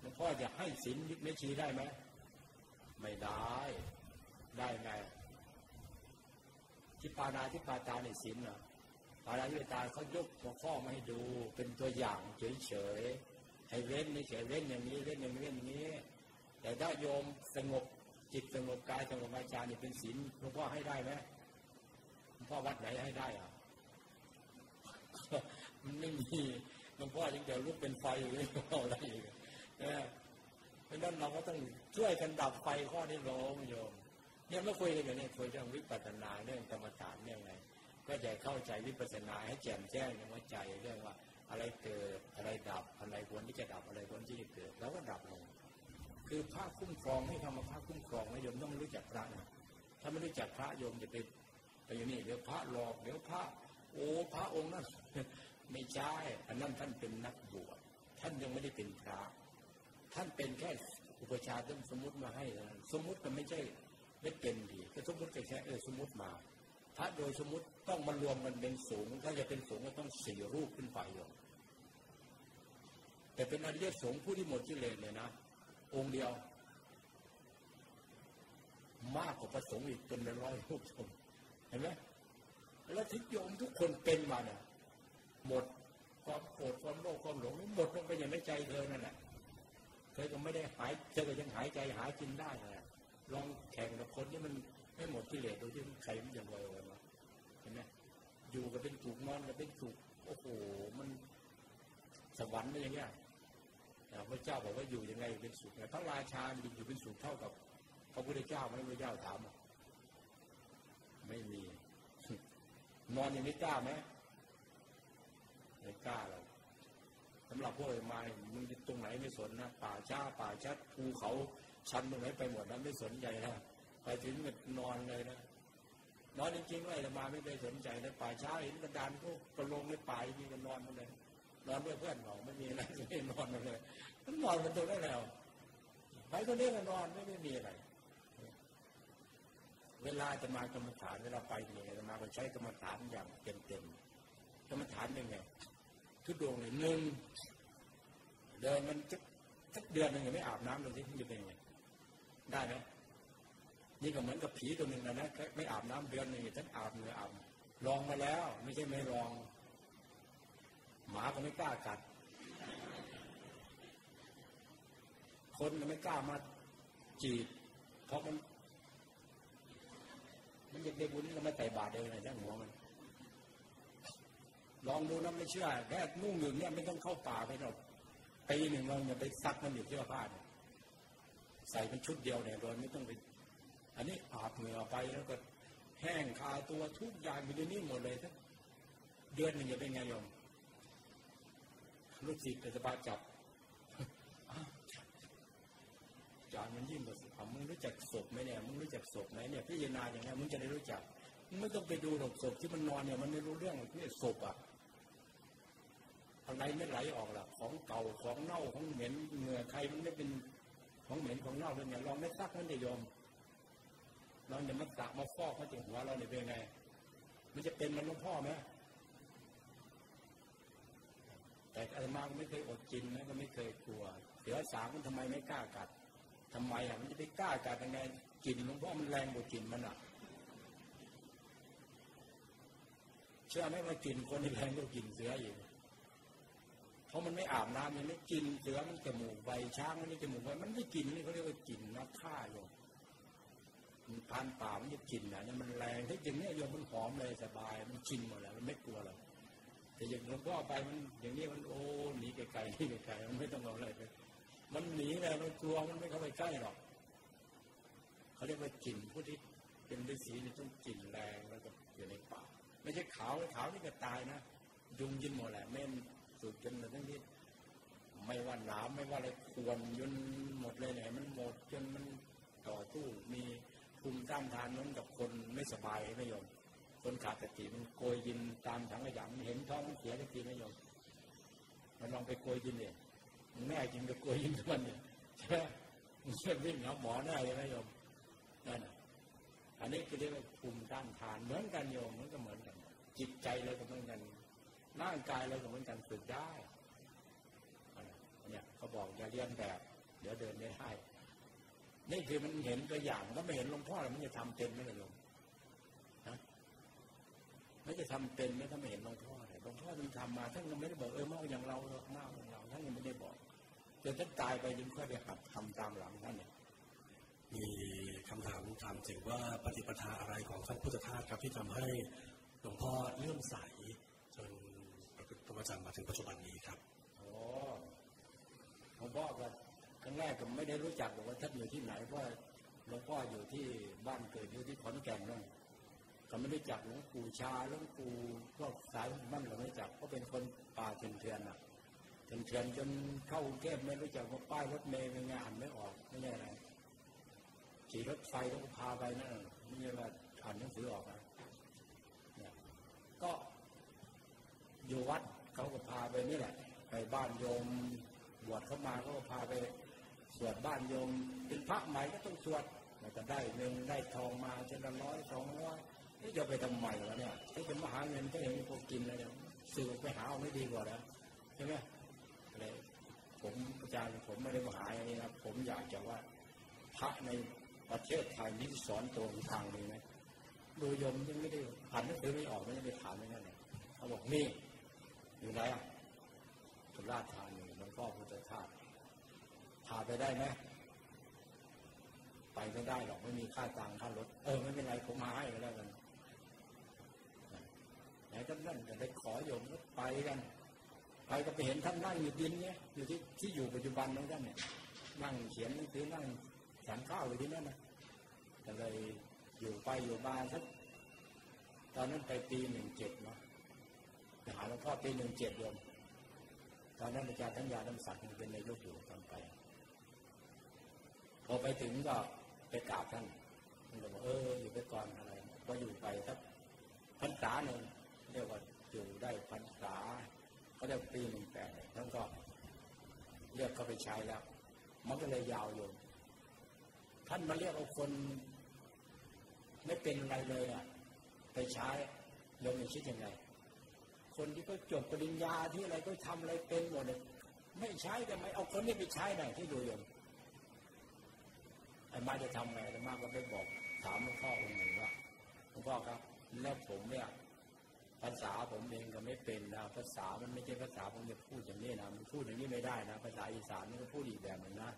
หลวงพ่อจะให้ศีลไม่ชี้ได้ไหมไม่ได้ได้ไง ที่ปานาที่ปาตาในศีลเนาะปานาที่ปาตาเขายกหัวข้อมาให้ดูเป็นตัวอย่างเฉยๆให้เว้นนี่เฉยเว้นอย่างนี้เว้นอย่างนี้เว้นอย่างนี้ แต่ถ้าโยมสงบจิตสงบกายสงบวาจาเนี่ยเป็นศีลหลวงพ่อให้ได้ไหมหลวงพ่อวัดไหนให้ได้อะมันไม่มีหลวงพ่อยังเดี๋ยวลุกเป็นไฟอยู่เลยอะไรอีกเนี่เพราะนั้นเราก็ต้องช่วยกันดับไฟข้อนี้ลงโยม เนี่ยไม่คุยกันอย่างนี้คุยเรื่องวิปัสสนาเรื่องกรรมฐานเรื่องอะไรก็จะเข้าใจวิปัสสนาให้แจ่มแจ้งในหัวใจเรื่องว่าอะไรเกิดอะไรดับอะไรควรที่จะดับอะไรควรที่จะเกิด แล้วก็ดับลงคือพระคุ้มครองให้คำว่าพระคุ้มครองนะโยมต้องรู้จักพระนะถ้าไม่รู้จักพระโยมจะไปไปอย่างนี้เดี๋ยวพระหลอกเดี๋ยวพระ โอ้พระองค์นั้นไม่ใช่อันนั้นท่านเป็นนักบวชท่านยังไม่ได้เป็นพระ ท่านเป็นแค่อุปชาต้องสมมติมาให้ สมมติมันไม่ใช่ ไม่เป็นดีก็สมมติแค่เออสมมติมาพระโดยสมมติต้องมารวมกันเป็นสูงถ้าจะเป็นสูงก็ต้องสี่รูปขึ้นไปอยู่แต่เป็นอริยสงฆ์ผู้ที่หมดกิเลสเลยนะองค์เดียว มากกว่าประสงค์อีกเป็นร้อยรูปเห็นไหมแล้วทิศโยมทุกคนเป็นมาเนี่ยหมดความโกรธความโลภความหลงหมดลงไปอย่างในใจเธอนั่นแหละเธอก็ไม่ได้หายเธอก็ยังหายใจหายกินได้นะ ลองแข่งกับคนที่มันไม่หมดกิเลสโดยที่ใครมันยังลอยๆมาเห็นไหมอยู่กับเป็นถูกนอนกับเป็นถูกโอ้โหมันสวรรค์อย่างเงี้ยพระเจ้าบอกว่าอยู่ยังไงเป็นสุขพระราชาอยู่เป็นสุขเท่ากับพระพุทธเจ้าไหมพระเจ้าถามไม่มี นอนอย่างนี้กล้าไหมไม่กล้าหรอกสำหรับพวกไอ้มามึงตรงไหนไม่สนนะป่าช้าป่าชัดภูเขา ชันตรงไหนไปหมดนั้นไม่สนใจนะไปถึงมันนอนเลยนะนอนจริงๆว่าไอ้มาไม่เคยสนใจนะป่าช้าเห็นกระดานก็กระลงในป่าจริงก็นอนมาเลยนอนด้วยเพื่อนของไม่มีอะไรไม่นอนมาเลยมันนอนมันตรงนั้นแล้วไปก็เรียกนอนไม่ไม่มีอะไร เวลาจะมากรรมฐานเวลาไปเนี่ยจะมาก็ใช้กรรมฐานอย่างเต็มๆกรรมฐานเป็นไงทุดดวงเลยหนึ่งเดินมันสักเดือนหนึ่งยังไม่อาบน้ำเลยที่จะเป็นไง ได้ไหมนี่ก็เหมือนกับผีตัวหนึ่งนะนะไม่อาบน้ำเดือนหนึ่งท่านอาบเนื้ออาบลองมาแล้ว ไม่ใช่ไม่ลอง หมาก็ไม่กล้ากัด คนก็ไม่กล้ามาจีบเพราะมัน มันอยากได้บุญก็ไม่ใส่บาตรเลยนะช่างหัวมัน ลองดูนะไม่เชื่อแค่นุ่งหนึ่เนี่ยไม่ต้องเข้าป่าไปหรอกปีหนึ่งเราอย่าไปซักมันอยู่เสื้อผ้าเนี่ย ใส่เป็นชุดเดียวเนี่ยโดยไม่ต้องไปอันนี้อาบเหงื่อไปแล้วก็แห้งคาตัวทุกอย่างอยู่ในนี้หมดเลยทั้งเดือนหนึ่งจะเป็นไงโยมลูกศิษย์จะบาจับจานมันยิ่งกว่าสิมึงรู้จักศพไหมเนี่ยมึงรู้จักศพไหมเนี่ยพิจารณาอย่างนี้มึงจะได้รู้จักมึงไม่ต้องไปดูหรอกศพที่มันนอนเนี่ยมันไม่รู้เรื่องที่ศพอะอะไรไม่ไหลออกล่ะ ของเก่าของเน่าของเหม็นเหงื่อใครมันไม่เป็น ของเหม็นของเน่าเลยเนี่ยลองไม่ซักมันได้ยอมลองอย่ามาสะมาฟอกมาถึงหัวเราเนี่ยเป็นไง มันจะเป็นมันหลวงพ่อไหมแต่อาตมาก็ไม่เคยอดกินนะก็ไม่เคยกลัวเสือสามมันทำไมไม่กล้ากัดทำไมอะมันจะไปกล้ากัดยังไงกลิ่นหลวงพ่อมันแรงกว่ากลิ่นมันอะเชื่อไหมว่ากลิ่นคนที่แรงกว่ากลิ่นเสืออีก ราะมันไม่อาบน้ำมันไม่กินเสือมันจมูกใบช้างมันไม่จมูกใบมันไม่กินนี่เขาเรียกว่ากินนักฆ่าอยู่มันพันป่ามันจะกลิ่นอะนี่มันแรงถ้ากินเนี่ยโยมมันหอมเลยสบาย มันชินหมดแล้วมันไม่กลัวหรอกแต่อย่างหลวงพ่อไปมันอย่างนี้มันโอ้หนีไกลๆหนีไกลๆมันไม่ต้องเอาอะไรไปมันหนีเลยมันกลัวมันไม่เข้าไปใกล้หรอกเขาเรียกว่ากินผู้ที่เป็นฤาษีนี่ต้องกินแรงแล้วก็อยู่ในป่าไม่ใช่ขาวขาวนี่ก็ตายนะยุงยินหมดแหละเม่ สุดจนทั้งที่ไม่ว่าหนามไม่ว่าอะไรควรยนหมดเลยเนี่ยมันหมดจนมันต่อสู้มีภูมิต้านทานนั้นกับคนไม่สบายไม่ยอมคนขาดสติมันโกยยินตามถังขยะมันเห็นท้องมันเสียทันทีไม่ยอมมันลองไปโกยยินเนี่ยมันแน่จริงไปโกยยินทุกวันเนี่ยใช่ไหมมันเชื่อวิ่งหาหมอแน่เลยไม่ยอมนั่นอันนี้คือเรียกว่าภูมิต้านทานเหมือนกันโยมมันก็เหมือนกัน จิตใจเราก็เหมือนกัน ร่างกายเราก็เหมือนกันฝึกได้เนี่ยเขาบอกอย่าเรียนแบบ เดี๋ยวเดินไม่ได้นี่คือมันเห็นตัวอย่างถ้าไม่เห็นหลวงพ่อแล้วมันจะทำเป็นไหมล่ะโยมนะไม่จะทำเป็นไหมถ้าไม่เห็นหลวงพ่อเลยหลวงพ่อท่านทำมาท่านก็ไม่ได้บอกเออมากอย่างเรามากอย่างเราท่านยังไม่ได้บอกจนท่านตายไปยังค่อยไปหัดทำตามหลังท่านเนี่ยมีคำถามถามถึงว่าปฏิปทาอะไรของท่านพุทธทาสครับที่ทำให้หลวงพ่อเลื่อมใส ประพฤติพรหมจรรย์มาถึงปัจจุบันนี้ครับโอ้หลวงพ่อก็ครั้งแรกก็ไม่ได้รู้จักว่าท่านอยู่ที่ไหนเพราะหลวงพ่ออยู่ที่บ้านเกิดอยู่ที่ขอนแก่นนั่นก็ไม่ได้จักหลวงปู่ชาหลวงปู่พวกสายบ้านก็ไม่จักเพราะเป็นคนป่าเถื่อนเถื่อนอะเถื่อนเถื่อนจนเข้ากรุงเทพไม่รู้จักว่าป้ายรถเมล์ไม่านไม่ออกไม่ใช่อะไรขี่รถไฟแล้วก็พาไปนั่นไม่ใช่ว่าอ่านหนังสือออกนะเนี่ยก็อยู่วัด เขาก็พาไปนี่แหละ ไปบ้านโยมบวชเข้ามาเขาก็พาไปสวดบ้านโยมเป็นพระใหม่ก็ต้องสวดมันก็ได้เงินได้ทองมาเช่นละร้อยสองร้อยนี่จะไปทำไมวะเนี่ยที่เป็นมหาเงินก็เห็นพวกกินแล้วเนี่ยสื่อไปหาเอาไม่ดีกว่าแล้วใช่ไหมเลยผมอาจารย์ผมไม่ได้มาหาอย่างนี้นะผมอยากจะว่าพระในประเทศไทยนี่สอนตัวทางเลยนะดูยมยังไม่ได้ผ่านไม่เคยไม่ออกไม่ได้ไปถามไม่นั่นเลยเขาบอกนี่ อยู่ไหนอะสุราษฎร์ธานีหลวงพ่อพุทธทาสพาไปได้ไหมไปไม่ได้หรอกไม่มีค่าตังค่ารถ เออไม่เป็นไรผมมาให้ก็แล้วกันไหนท่านนั่นจะได้ขอโยมก็ไปกันไปก็ไปเห็นท่านนั่งอยู่ดินเนี่ยอยู่ที่ที่อยู่ปัจจุบันของท่านเนี่ยนั่งเขียนหนังสือนั่งฉันข้าวอยู่ที่นั่นนะก็เลยอยู่ไปอยู่มาสักตอนนั้นไปปีหนึ่งเจ็ดเนาะ ไปหาหลวงพ่อปีหนึ่งเจ็ดโยมตอนนั้นอาจารย์ทั้งยาน้ำสัตว์เป็นนายกอยู่ตอนไป พอไปถึงก็ไปกราบท่านท่านก็บอกเอออยู่ไปก่อนอะไร ก็อยู่ไปสักพรรษาหนึ่งเรียกว่าอยู่ได้พรรษาก็เรียกปีหนึ่งแปดท่านก็เรียกเขาไปใช้แล้ว มันก็เลยยาวอยู่ท่านมาเรียกเอาคน ไม่เป็นอะไรเลยอะ ไปใช้โยมคิดยังไง คนที่ก็จบปริญญาที่อะไรก็ทำอะไรเป็นหมดเลยไม่ใช้แต่ไม่เอาคนนี้ไปใช้ไหนที่ดูยมไอ้มาจะทำไงไอ้มาก็ไปบอกถามหลวงพ่อองค์หนึ่งว่าหลวงพ่อครับ แล้วผมเนี่ยภาษาผมเองก็ไม่เป็นนะภาษามันไม่ใช่ภาษาผมจะพูดอย่างนี้นะมันพูดอย่างนี้ไม่ได้นะ ภาษาอีสานมันก็พูดอีกแบบหนึ่งนะ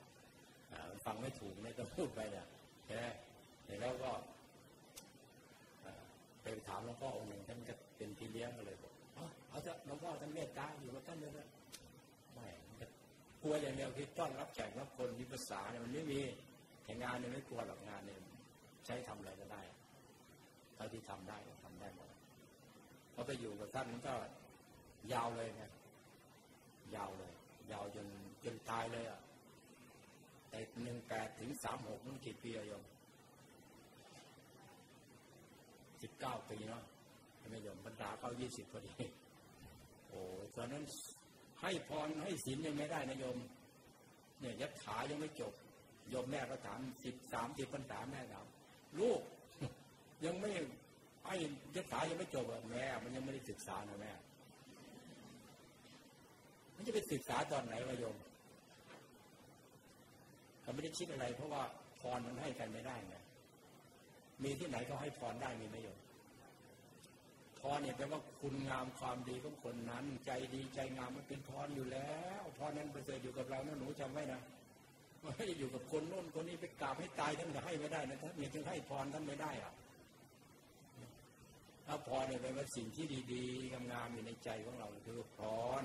ฟังไม่ถูกไม่ต้องพูดไปเนี่ยใช่ไหมแล้วก็ไปถามหลวงพ่อองค์หนึ่งท่านก็เป็นพี่เลี้ยงก็เลย บอกเอาะหลวงพ่อท่านเมตตาอยู่กับท่านเลยนะไม่กลัวอย่างเดียวคือต้อนรับแขกรับคนมีภาษาเนี่ยมันไม่มีแต่งานเนี่ยไม่กลัวหรอกงานเนี่ยใช้ทำอะไรก็ได้เท่าที่ทำได้ก็ทำได้หมดพอไปอยู่กับท่านมันก็ยาวเลยไงยาวเลย ยาวจนจนตายเลยอะแต่หนึ่งแปดถึงสามหกมันกี่ปีอะโยมสิบเก้าปีเนาะไม่ยอมบรรดาเข้ายี่สิบพอดี ตอนนั้นให้พรให้ศีลยังไม่ได้นะโยม เนี่ยยัดขายังไม่จบโยมแม่ก็ถามสิบสามสิบพรรษาแม่ถามลูก ยังไม่ไอ้ยัดขายังไม่จบอะแม่มันยังไม่ได้ศึกษานะแม่มันจะไปศึกษาตอนไหนวะโยมเขาไม่ได้คิดอะไร เพราะว่าพรมันให้กันไม่ได้ไงมีที่ไหนเขาให้พรได้มีไหมโยม รเนี่ยแปลว่าคุณงามความดีของคนนั้น ใจดีใจงามมันเป็นพรอยู่แล้วพรนั้นไปเจออยู่กับเรานะหนูจำไว้นะไม่ได้อยู่กับคนโน้นคนนี้ไปกราบให้ตายท่านก็ให้ไม่ได้นะท่านยังให้พรท่านไม่ได้อะถ้าพรเนี่ยเป็นว่าสิ่งที่ดีๆงามๆอยู่ในใจของเราคือพร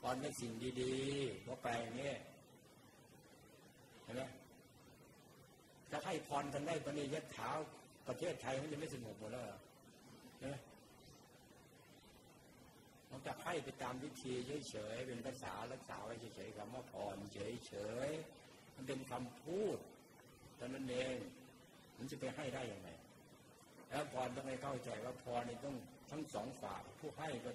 พรเป็นสิ่งดีๆเพราะแปลงนี้เห็นไหมถ้าให้พรกันได้ปณิยัดเท้าประเทศไทยมันจะไม่สงบหมดแล้วนะมัน จะให้ไปตามวิธีเฉยๆ เป็นภาษารักษาไว้เฉยๆคำว่าพรเฉยๆ มันเป็นคำพูดตอนนั้นเองมันจะไปให้ได้ยังไง แล้วพรต้องให้เข้าใจว่าพรนี่ต้องทั้งสองฝ่าย ผู้ให้ก็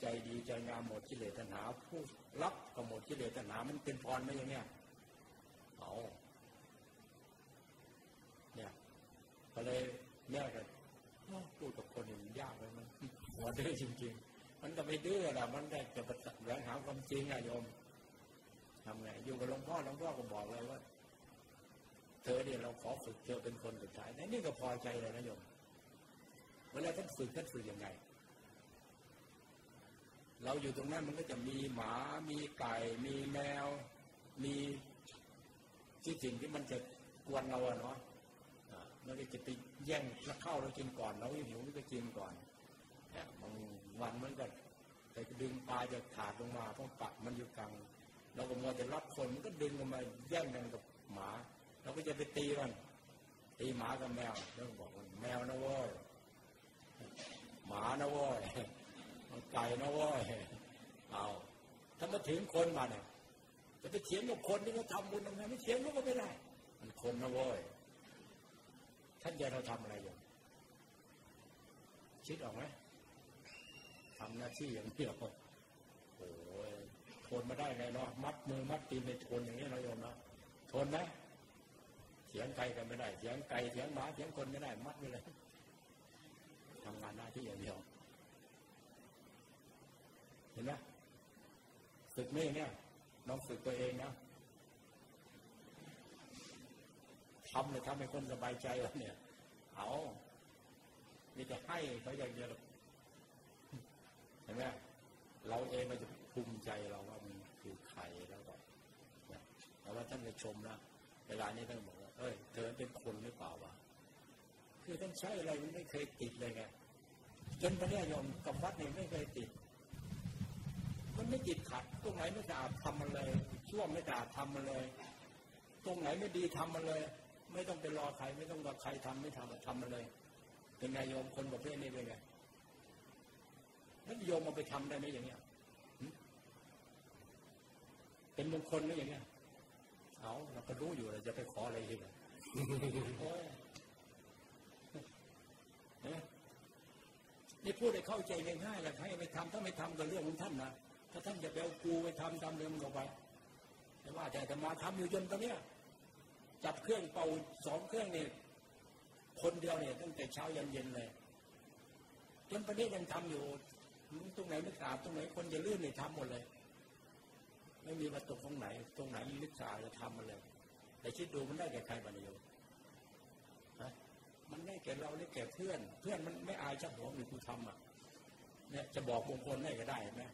ใจดีใจงามหมดกิเลสตัณหา ผู้รับก็หมดกิเลสตัณหา มันเป็นพรไหมอย่างเนี้ยเอาเนี่ยก็เลยแม่ก็พูดกับคนอื่นยากเลยมันหัวดื้อจริงๆ มันก็ไม่ดื้อแหละมันได้จะประสานหาความจริงอะโยมทำไงอยู่กับหลวงพ่อหลวงพ่อก็บอกเลยว่า เธอเนี่ยเราขอฝึกเธอเป็นคนสุดท้ายนี่ก็พอใจเลยนะโยมเวลาท่านฝึกท่านฝึกยังไง เราอยู่ตรงนั้นมันก็จะมีหมา มีไก่ มีแมว มีที่สิ่งที่มันจะกวนเราอะเนาะเราจะไปแย่งแล้วเข้าเรากินก่อน เราหิวก็กินก่อน เนี่ยบางวันมันก็ไปดึงปลาจากถาดลงมาเพราะปักมันอยู่กลางเราก็มัวจะรับคนมันก็ดึงกันมาแย่งกันกับหมาเราก็จะไปตีมันตีหมากับแมวเรื่องบอกว่าแมวนะว้ยหมานะว้ยไก่นะว้ยเอาถ้ามาถึงคนมาเนี่ยจะไปเถียงกับคนที่เขาทำบุญทำไงไม่เถียงก็ไม่ได้ มันคนนะว้ยท่านจะเราทำอะไรอยู่คิดออกไหม ทำหน้าที่อย่างเดียวโอ้ยทนมาได้ไงเนาะมัดมือมัดตีนในทนอย่างนี้เราโยมนะทนไหมเสียงไก่กันไม่ได้ เสียงไก่เสียงหมาเสียงคนไม่ได้ มัดไปเลยทำงานหน้าที่อย่างเดียว เห็นไหมฝึกนี่เนี่ยน้องฝึกตัวเองนะทำเลยทำให้คนสบายใจแล้วเนี่ย เอามีแต่ให้เขาอย่างเดียว เห็นไหมเราเองเราจะภูมิใจเราว่ามันคือใครแล้วก็แต่ว่าท่านไปชมนะเวลานี้ท่านบอกว่าเอ้ยเธอเป็นคนหรือเปล่าวะคือท่านใช้อะไรไม่เคยติดเลยไงจนพระเนี่ยยมกับวัดเนี่ไม่เคยติด มันไม่ติดขัดตรงไหนไม่สะอาดทำมันเลยช่วงไม่สะอาดทำมันเลย ตรงไหนไม่ดีทำมันเลย ไม่ต้องไปรอใครไม่ต้องรอใครทำไม่ทำทำมันเลย เป็นไงโยมคนประเภทนี้เป็นไง แล้วโยมเอาไปทำได้ไหมอย่างเงี้ยเป็นมงคลไหมอย่างเงี้ยเอาเราก็รู้อยู่เราจะไปขออะไรอีกอ้ยนี่พูดให้เข้าใจง่ายๆแหละให้ไปทำถ้าไม่ทำก็เรื่องของท่านนะถ้าท่านจะไปเอากูไปทำทำเรื่องมันไปแต่ว่าแต่จะมาทำอยู่จนตอนเนี้ยจับเครื่องเป่าสองเครื่องเนี่ยคนเดียวเนี่ยตั้งแต่เช้ายันเย็นเลย จนประเทศยังทำอยู่ ตรงไหนไม่สาตรงไหนคนจะลื่นเลยทำหมดเลย ไม่มีมาตกตรงไหน ตรงไหนมีลึกสาจะทำมาเลย แต่คิดดูมันได้แก่ใครบ้างโยมฮะมันได้แก่เราได้แก่เพื่อน เพื่อนมันไม่อายชักหัวมีกูทำอะ เนี่ยจะบอกมงคลได้ก็ได้ไหม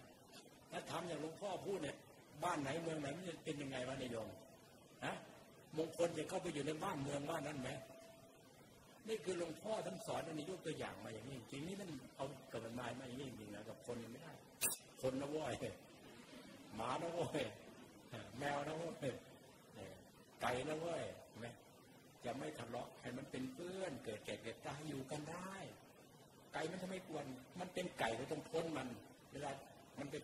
ถ้าทำอย่างหลวงพ่อพูดเนี่ย บ้านไหนเมืองไหนมันจะเป็นยังไงวะนายโยมฮะมงคลจะเข้าไปอยู่ในบ้านเมืองบ้านนั้นไหม นี่คือหลวงพ่อท่านสอนอันนี้ยกตัวอย่างมาอย่างนี้จริงนี่มันเอากับมันมาไม่อย่างนี้จริงนะกับคนไม่ได้คนนะว้อยหมานะว้อยแมวนะว้อยไก่นะว้อยไหมจะไม่ทะเลาะให้มันเป็นเพื่อน เกิดแก่เกิดตายอยู่กันได้ ไก่มันทำไมกวนมันเป็นไก่ก็ต้องพ้นมัน เวลามันไป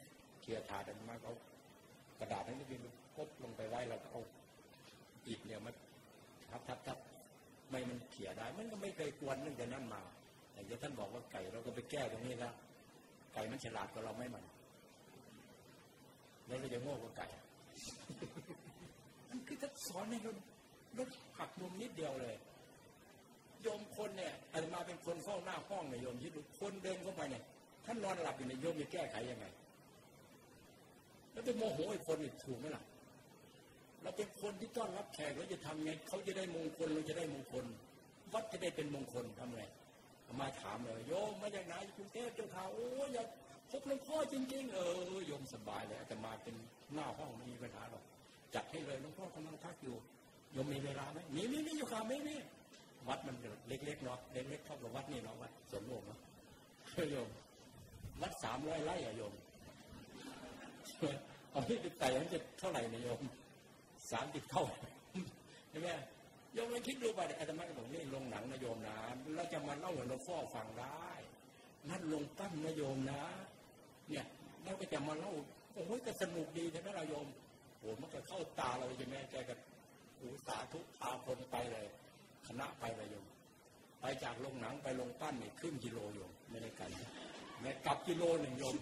เขี่ยถาดออกมาเอากระดาษนั้นที่มันพบลงไปไว้เราก็เอาอิฐเนี่ยมันทับทับทับ ม่มันเขี่ยได้ มันก็ไม่เคยกวนตั้งแต่นั้นมาแต่เดี๋ยวท่านบอกว่าไก่เราก็ไปแก้ตรงนี้แล้วไก่มันฉลาดกว่าเราไม่มันแล้วเราจะโง่กว่าไก่มันคือท่านสอนให้เราลดหักมุมนิดเดียวเลยโยมคนเนี่ยอาจมาเป็นคนเฝ้าหน้าห้องเนี่ยโยมคิดดูคนเดินเข้าไปเนี่ยท่านนอนหลับอยู่ในโยมจะแก้ไขยังไง แล้วไปโมโหไอ้คนอีกถูกไหมล่ะ เราเป็นคนที่ต้อนรับแขกเราจะทำไงเขาจะได้มงคลเราจะได้มงคล วัดจะได้เป็นมงคลทำไงมาถามเลยโยมมาจากไหนกรุงเทพเจ้าข่าวโอ้ยอยากพบหลวงพ่อจริง ๆ เออโยมสบายเลยจะมาเป็นหน้าห้องไม่มีปัญหาหรอกจัดให้เลยหลวงพ่อกำลังพักอยู่โยมมีเวลาไหมมีมีมีอยู่ข่าวไม่มีวัดมันเล็กๆเนาะเล็กๆเท่ากับวัดนี่เนาะวัดสวนโลกเนาะโยมวัดสามร้อยไร่อะโยมเอาที่ไปไต่มันจะเท่าไหร่นี่ยโยม สามสิบเท่าใช่ไหมโยมลองคิดดูไปอาตมาบอกนี่ลงหนังนะโยมนะเราจะมาเล่าให้หลวงพ่อฟังได้นั่นลงปั้นนะโยมนะ เนี่ยเราก็จะมาเล่าโอ้ยก็สนุกดีใช่ไหมเราโยมโอ้มันก็เข้าตาเราใช่ไหมแกก็อุสาทุพาคนไปเลย คณะไปเลยโยมไปจากโรงหนังไปลงปั้นนี่ยครึ่งกิโลโยมไม่ได้กันแม่กลับกิโลหนึ่งโยม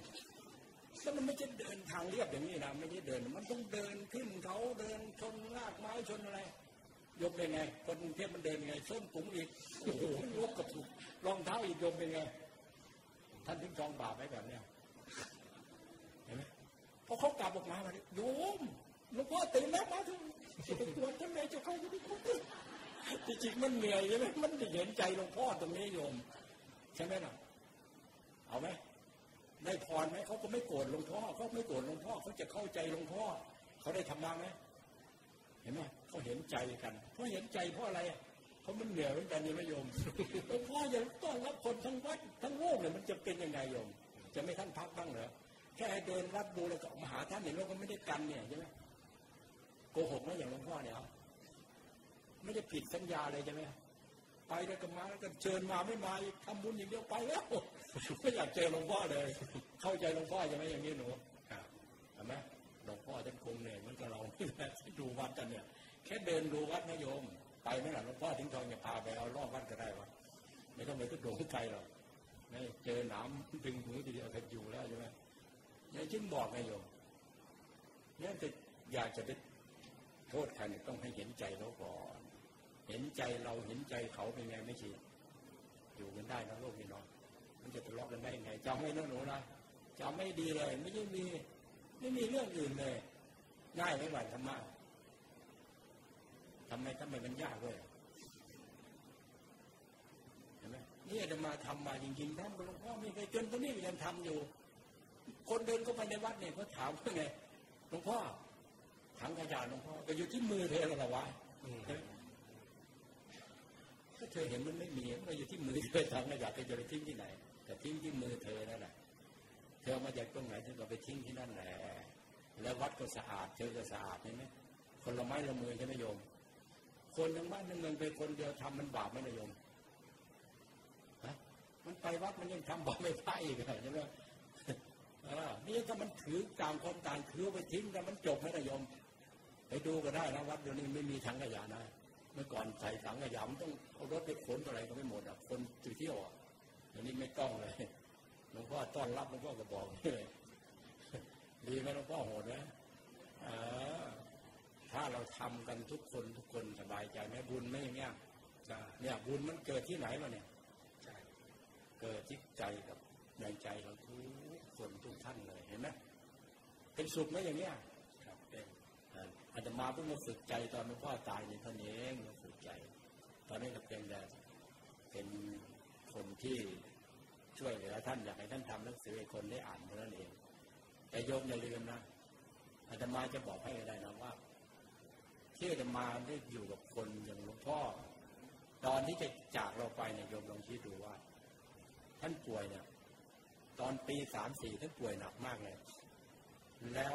แล้วมันไม่ใช่เดินทางเรียบอย่างนี้นะไม่ใช่เดิน มันต้องเดินขึ้นเขาเดินชนรากไม้ชนอะไร ยกเป็นไง คนกรุงเทพมันเดินไงส้นปุ๋งอีกโอ้โหลบกับถูกรองเท้าอีกยมเป็นไง ท่านถึงจองบาปไว้แบบเนี้ยเห็นไหมพอเขากลับออกมาเลยโยมหลวงพ่อตื่นแล้วมาถึงจะไปตรวจท่านไหนจะเข้าไปคุกจริงๆมันเหนื่อยใช่ไหมมันเห็นใจหลวงพ่อตรงนี้โยม ใช่ไหมล่ะ เอาไหม ได้พรไหมเขาก็ไม่โกรธหลวงพ่อเขาไม่โกรธหลวงพ่อเขาจะเข้าใจหลวงพ่อเขาได้ทำมาไหมเห็นไหมเขาเห็นใจกันเพราะเห็นใจเพราะอะไรเขามันเหนื่อยเหมือนกันนี่ไม่โยมหลวงพ่ออย่าต้อนรับคนทั้งวัดทั้งโลกเนี่ยมันจะเป็นยังไงโยม จะไม่ท่านพักบ้างเหรอแค่เดินรับดูแล้วก็มาหาท่านเนี่ยเราก็ไม่ได้กันเนี่ยใช่ไหมโกหกนะอย่างหลวงพ่อเนี่ยไม่ได้ผิดสัญญาเลยใช่ไหม ไปแล้วก็มาแล้วก็เชิญมาไม่มาทำบุญอย่างเดียวไปแล้วไม่อยากเจอหลวงพ่อเลย เข้าใจหลวงพ่อใช่ไหมอย่างนี้หนูเห็นไหมหลวงพ่อท่านคงเนี่ยมันก็เราที่ดูวัดกันเนี่ย แค่เดินดูวัดนะโยม ไปไม่หล่ะหลวงพ่อทิ้งทองอย่าพาไปเอารอบวัดก็ได้วะไม่ต้องไปทุกโดงไกลหรอกไม่เจอหนามดึงหูทีเดียวก็อยู่แล้วใช่ไหมเนี่ยจึงบอกไงโยมเนี่ยจะอยากจะไปทษใครเนี่ยต้องให้เห็นใจเขาก่อน เห็นใจเราเห็นใจเขาเป็นไงไม่ชีอยู่กันได้นะโลกนี้เนาะมันจะทะเลาะกันได้ยังไงจำไม่นะหนูนะจำไม่ดีเลย ไม่ใช่มีไม่มีเรื่องอื่นเลยง่ายไม่ไหวธรรมะทำไมทำไมมันยากเลยเห็นไหมนี่จะมาทำมาจริงๆทำหลวงพ่อไม่เคยจนตรงนี้ยังทำอยู่ คนเดินเข้าไปในวัดเนี่ยเขาถามว่าไงหลวงพ่อถังขยะหลวงพ่อก็อยู่ที่มือเธอแล้ววะ ก็เธอเห็นมันไม่มีมันอยู่ที่มือเธอถังขยะเธอจะไปทิ้งที่ไหนแต่ทิ้งที่มือเธอนั่นแหละเธอมาจากตรงไหนเธอก็ไปทิ้งที่นั่นแหละแล้ววัดก็สะอาดเธอก็สะอาดใช่ไหมคนละไม้ละมือใช่ไหมโยม คนทั้งบ้านทั้งเมืองไปคนเดียวทำมันบาปไหมนะโยมฮะมันไปวัดมันยังทำบาปไม่พลาดอีกใช่ไหมนี่ถ้ามันถือต่างคนต่างถือไปทิ้งแต่มันจบไหมนะโยม ไปดูก็ได้นะวัดเดี๋ยวนี้ไม่มีถังขยะนะ เมื่อก่อนใส่ถังขยะมันต้องเอารถไปขนอะไรก็ไม่หมดอะคนจุเที่ยวอะเดี๋ยวนี้ไม่ต้องเลยหลวงพ่อต้อนรับหลวงพ่อก็บอกเลยดีไหมหลวงพ่อโหดไหมถ้าเราทำกันทุกคนทุกคนสบายใจไหมบุญไม่อย่างเงี้ยเนี่ยบุญมันเกิดที่ไหนมาเนี่ยเกิดที่ใจกับในใจเราทุกคนทุกท่านเลยเห็นไหมเป็นสุขไหมอย่างเงี้ย อาจจะมาเพิ่งมาฝึกใจตอนหลวงพ่อตายในท่านเองมาฝึกใจ ตอนนี้ก็เป็นแต่เป็นคนที่ช่วยเหลือท่านอยากให้ท่านทำหนังสือให้คนได้อ่านเท่านั้นเอง แต่โยมอย่าลืมนะอาตมาจะบอกให้ได้นะว่าที่อาตมาได้อยู่กับคนอย่างหลวงพ่อ ตอนที่จะจากเราไปเนี่ยโยมลองคิดดูว่า ท่านป่วยเนี่ย ตอนปีสามสี่ท่านป่วยหนักมากเลย แล้ว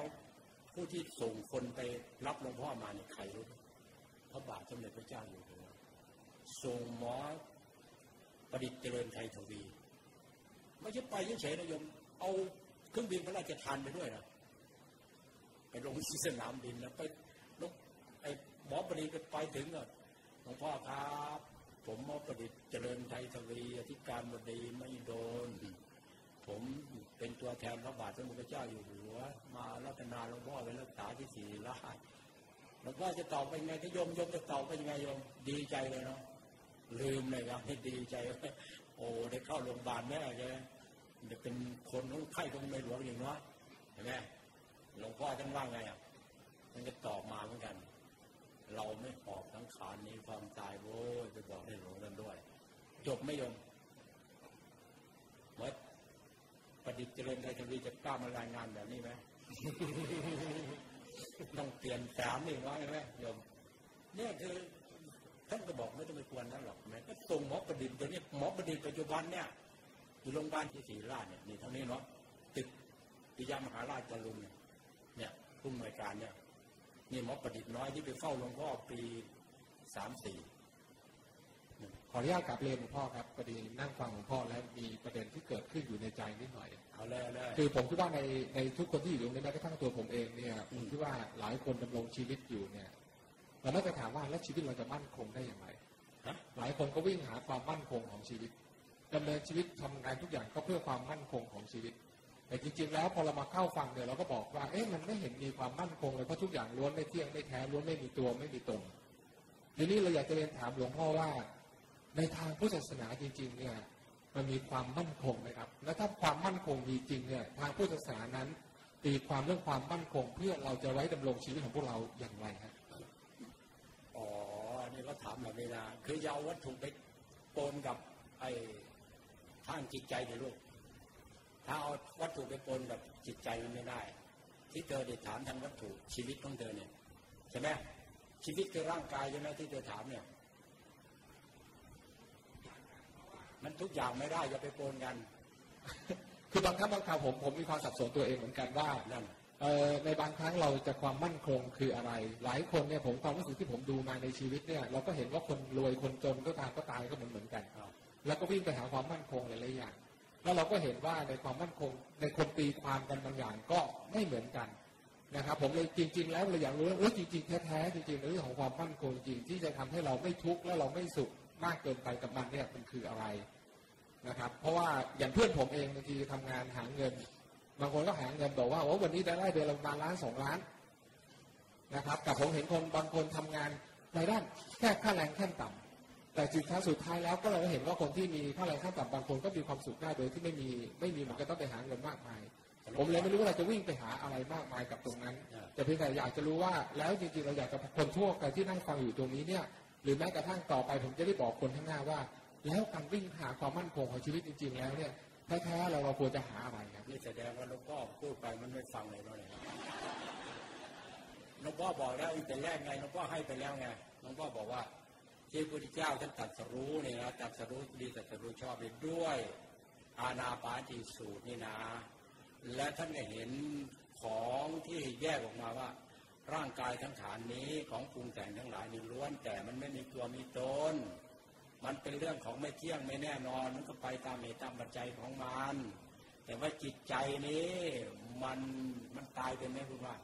ผู้ที่ส่งคนไปรับหลวงพ่อมาเนี่ยใครรู้พระบาทสมเด็จพระเจ้าอยู่หัวส่งหมอประดิษฐ์เจริญไทยทวีไม่ใช่ไปเฉยๆนะโยม เอาเครื่องบินพระราชทานไปด้วยนะไปลงที่สนามบินแล้วไปลงไอ้หมอประดิษฐ์ไปถึงอะหลวงพ่อครับ ผมหมอประดิษฐ์เจริญไทยทวีอธิการบดีไม่โดน ผม เป็นตัวแทนพระบาทสมเด็จพระเจ้าอยู่หัว มารัตนาหลวงพ่อไปรักษาที่ศรีราชหลวงพ่อจะตอบไปไงถ้ายมยมจะตอบไปยังไงยมดีใจเลยเนาะลืมเลยครับให้ดีใจ โอ้ได้เข้าโรงพยาบาลแม่ใช่ไหมจะเป็นคนของไข้ของในหลวงอย่างน้อยเห็นไหมหลวงพ่อท่านว่าไงอะมันจะตอบมาเหมือนกัน เราไม่หอบทั้งขานนี้ความตายโว้ยไปบอกให้หลวงกันด้วย จบไม่ยมเมื่อ ประดิษฐ์เจริญไทยทวีจะกล้ามารายงานแบบนี้ไหมต้องเปลี่ยนสามนี่ว่าใช่ไหมโยมเนี่ยคือท่านก็บอกไม่ต้องไปกวนนั่นหรอกแม้ก็ส่งหมอประดิษฐ์ตัวนี้หมอประดิษฐ์ปัจจุบันเนี่ยอยู่โรงพยาบาลที่ศรีราชเนี่ยนี่เท่านี้เนาะตึกปิยมหาราชจรุนเนี่ยผู้อำนวยการเนี่ยนี่หมอประดิษฐ์น้อยที่ไปเฝ้าหลวงพ่อปีสามสี่ ขออนุญาตกลับเรียนหลวงพ่อครับพอดีนั่งฟังหลวงพ่อแล้วมีประเด็นที่เกิดขึ้นอยู่ในใจนิดหน่อยเอาเลยเลยคือผมคิดว่าในในทุกคนที่อยู่ตรงนี้แม้กระทั่งตัวผมเองเนี่ยผมคิดว่าหลายคนดำรงชีวิตอยู่เนี่ยเราน่าจะถามว่าแล้วชีวิตเราจะมั่นคงได้อย่างไรหลายคนก็วิ่งหาความมั่นคงของชีวิตดำเนินชีวิตทำงานทุกอย่างก็เพื่อความมั่นคงของชีวิต แต่จริง ๆ แล้วพอเรามาเข้าฟังเนี่ยเราก็บอกว่าเอ๊ะมันไม่เห็นมีความมั่นคงเลยเพราะทุกอย่างล้วนไม่เที่ยงไม่แท้ล้วนไม่มีตัวไม่มีตนทีนี้เราอยากจะเรียนถามหลวงพ่อว่า ในทางพุทธศาสนาจริงๆเนี่ยมันมีความมั่นคงไหมครับ และถ้าความมั่นคงมีจริงเนี่ยทางพุทธศาสนานั้น ตีความเรื่องความมั่นคง เพื่อเราจะไว้ดำรงชีวิตของพวกเราอย่างไรครับอ๋อนี่ก็ถามแบบเวลา คือยาววัตถุไปปนกับไอ้ทางจิตใจในลูกถ้าเอาวัตถุไปปนกับจิตใจมันไม่ได้ ที่เธอได้ถามทางวัตถุชีวิตของเธอเนี่ยใช่ไหมชีวิตคือร่างกายใช่ไหมที่เธอถามเนี่ย มันทุกอย่างไม่ได้อย่าไปปนกัน คือบางครั้งบางคราวผมผมมีความสับสนตัวเองเหมือนกันว่าในบางครั้งเราจะความมั่นคงคืออะไร หลายคนเนี่ยผมความรู้สึกที่ผมดูมาในชีวิตเนี่ยเราก็เห็นว่าคนรวยคนจนก็ตามก็ตายก็เหมือนเหมือนกัน แล้วก็วิ่งไปหาความมั่นคงหลายๆอย่าง แล้วเราก็เห็นว่าในความมั่นคงในคนตีความกันบางอย่างก็ไม่เหมือนกันนะครับผมเลยจริง ๆ แล้วเราอยากรู้ว่าจริงๆแท้ๆจริงๆเรื่องของความมั่นคงจริงที่จะทำให้เราไม่ทุกข์และเราไม่สุข มากเกินไปกับมันเนี่ยมันคืออะไรนะครับ เพราะว่าอย่างเพื่อนผมเองบางทีทำงานหาเงิน บางคนก็หาเงินบอกว่าโอ้วันนี้ได้ได้เดือนละประมาณล้านสองล้านนะครับแต่ผมเห็นคนบางคนทำงานในด้านแค่ค่าแรงขั้นต่ำแต่สุดท้ายสุดท้ายแล้วก็เราเห็นว่าคนที่มีค่าแรงขั้นต่ำบางคนก็มีความสุขได้โดยที่ไม่มีไม่มีมันก็ต้องไปหาเงินมากมายผมเลยไม่รู้ว่าเราจะวิ่งไปหาอะไรมากมายกับตรงนั้น แต่เพียงแต่อยากจะรู้ว่าแล้วจริงๆเราอยากจะคนทั่วไปที่นั่งฟังอยู่ตรงนี้เนี่ย หรือแม้กระทั่งต่อไปผมจะได้บอกคนข้างหน้าว่า แล้วการวิ่งหาความมั่นคงของชีวิตจริง ๆ แล้วเนี่ยแท้ๆเราเราควรจะหาอะไรครับนี่แสดงว่าหลวงพ่อพูดไปมันไม่ฟังเลยเนาะเนี่ยหลวงพ่อบอกแล้วตั้งแต่แรกไงหลวงพ่อให้ไปแล้วไงหลวงพ่อบอกว่าที่พระพุทธเจ้าท่านตรัสรู้เนี่ยนะตรัสรู้ดีตรัสรู้ชอบไปด้วยอาณาปานติสูตรนี่นะ และท่านก็เห็นของที่แยกออกมาว่า ร่างกายทั้งฐานนี้ของปรุงแต่งทั้งหลายนี่ล้วน แต่มันไม่มีตัวมีตน มันเป็นเรื่องของไม่เที่ยงไม่แน่นอน มันก็ไปตามเหตุตามปัจจัยของมัน แต่ว่าจิตใจนี้มันมันตายเป็นไหมคุณว่า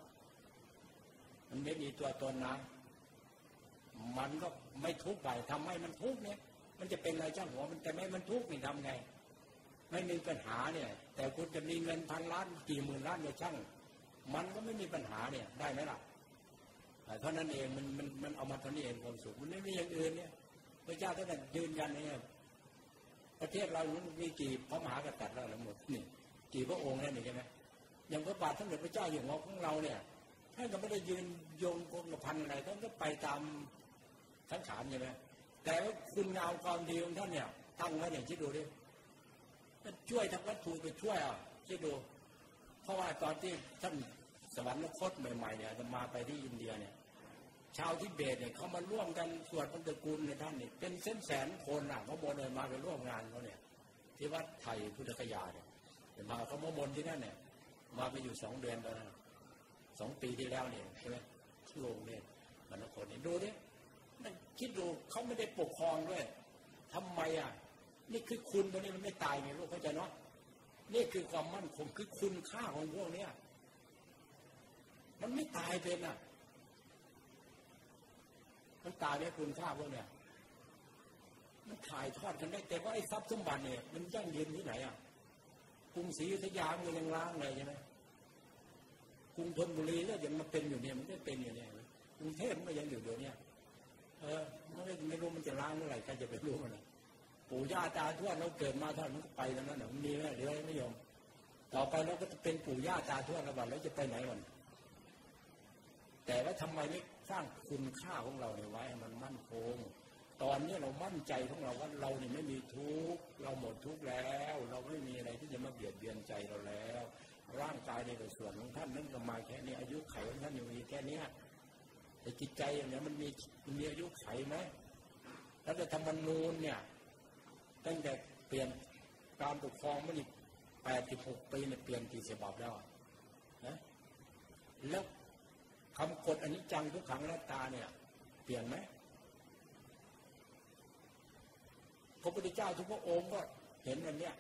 มันไม่มีตัวตนนะ มันก็ไม่ทุกข์ไปทำให้มันทุกข์เนี่ย มันจะเป็นอะไรเจ้าหัวมันแต่ไม่มันทุกข์นี่ทำไง ไม่มีปัญหาเนี่ย แต่คุณจะมีเงินพันล้านกี่หมื่นล้านเนี่ยช่างมันก็ไม่มีปัญหาเนี่ยได้ไหมล่ะ เท่านั้นเองมันมันมันเอามาเท่านี้เองความสุขมันไม่มีอย่างอื่นเนี่ย พระเจ้าท่านยืนยันเนี่ยประเทศเรามีกี่พระมหากษัตริย์แล้วทั้งหมดนี่กี่พระองค์นั่นนี่ใช่ไหมอย่างพระบาทสมเด็จพระเจ้าอยู่หัวของเราเนี่ยท่านก็ไม่ได้ยืนยงคงกระพันอะไรท่านก็ไปตามสังขารใช่ไหมแต่ว่าคุณงามความดีของท่านเนี่ยตั้งไว้อย่างคิดดูดิช่วยทางวัตถุไปช่วยอะคิดดู เพราะว่าตอนที่ท่าน สวรรคตใหม่ๆเนี่ยจะมาไปที่อินเดียเนี่ย ชาวทิเบตเนี่ยเขามาร่วมกันสวดพันตะกุลในท่านเนี่ยเป็นเส้นแสนคนอะเขาบนเลยมาไปร่วมงานเขาเนี่ย ที่วัดไทยพุทธคยาเนี่ยมาเขามามนที่นั่นเนี่ย มาไปอยู่สองเดือนแล้วสองปีที่แล้วเนี่ยใช่ไหมที่โรงเนี่ยมันคนเนี่ยดูดินั่นคิดดูเขาไม่ได้ปกครองด้วยทำไมอะนี่คือคุณตัวนี้มันไม่ตายไงลูกเข้าใจเนาะนี่คือความมั่นคงคือคุณค่าของพวกเนี้ย มันไม่ตายเป็นอะ มันตายเนี่คุณค่าพวกเนี้ยมันถ่ายทอดกันได้ แต่ว่าไอ้ทรัพย์สมบัติเนี่ย มันยั่งยืนที่ไหนอะกรุงศรีอยุธยามันยังล้างเลยใช่ไหมกรุงธนบุรีก็ยังมาเป็นอยู่เนี่ย มันก็เป็นอยู่เนี่ยกรุงเทพมันยังอยู่เดี๋ยวนี้เออไม่ไม่รู้มันจะล้างเมื่อไหร่ใครจะไปรู้มันปู่ย่าตาทวดเราเกิดมาท่านมันก็ไปแล้วนั่นมันมีไหมเดี๋ยวไม่ยอมต่อไปเราก็จะเป็นปู่ย่าตาทวดระบาดแล้วจะไปไหนมัน แต่ว่าทำไมไม่สร้างคุณค่าของเราเนี่ยไว้ให้มันมั่นคง ตอนนี้เรามั่นใจของเราว่าเราเนี่ยไม่มีทุกข์เราหมดทุกข์แล้ว เราไม่มีอะไรที่จะมาเบียดเบียนใจเราแล้ว ร่างกายในส่วนของท่านนั่นก็มาแค่นี้อายุไขของท่านอยู่มีแค่นี้แต่จิตใจอย่างนี้มันมีมันมีอายุไขไหมแล้วจะธรรมนูญเนี่ยตั้งแต่เปลี่ยนการปกครองมาอีกแปดสิบหกปีเนี่ยเปลี่ยนกี่ฉบับแล้วนะแล้ว คำกฎอันิจจังทุกขังและตาเนี่ย เปลี่ยนไหมพระพุทธเจ้าทุกพระองค์ก็เห็นอันเนี้ย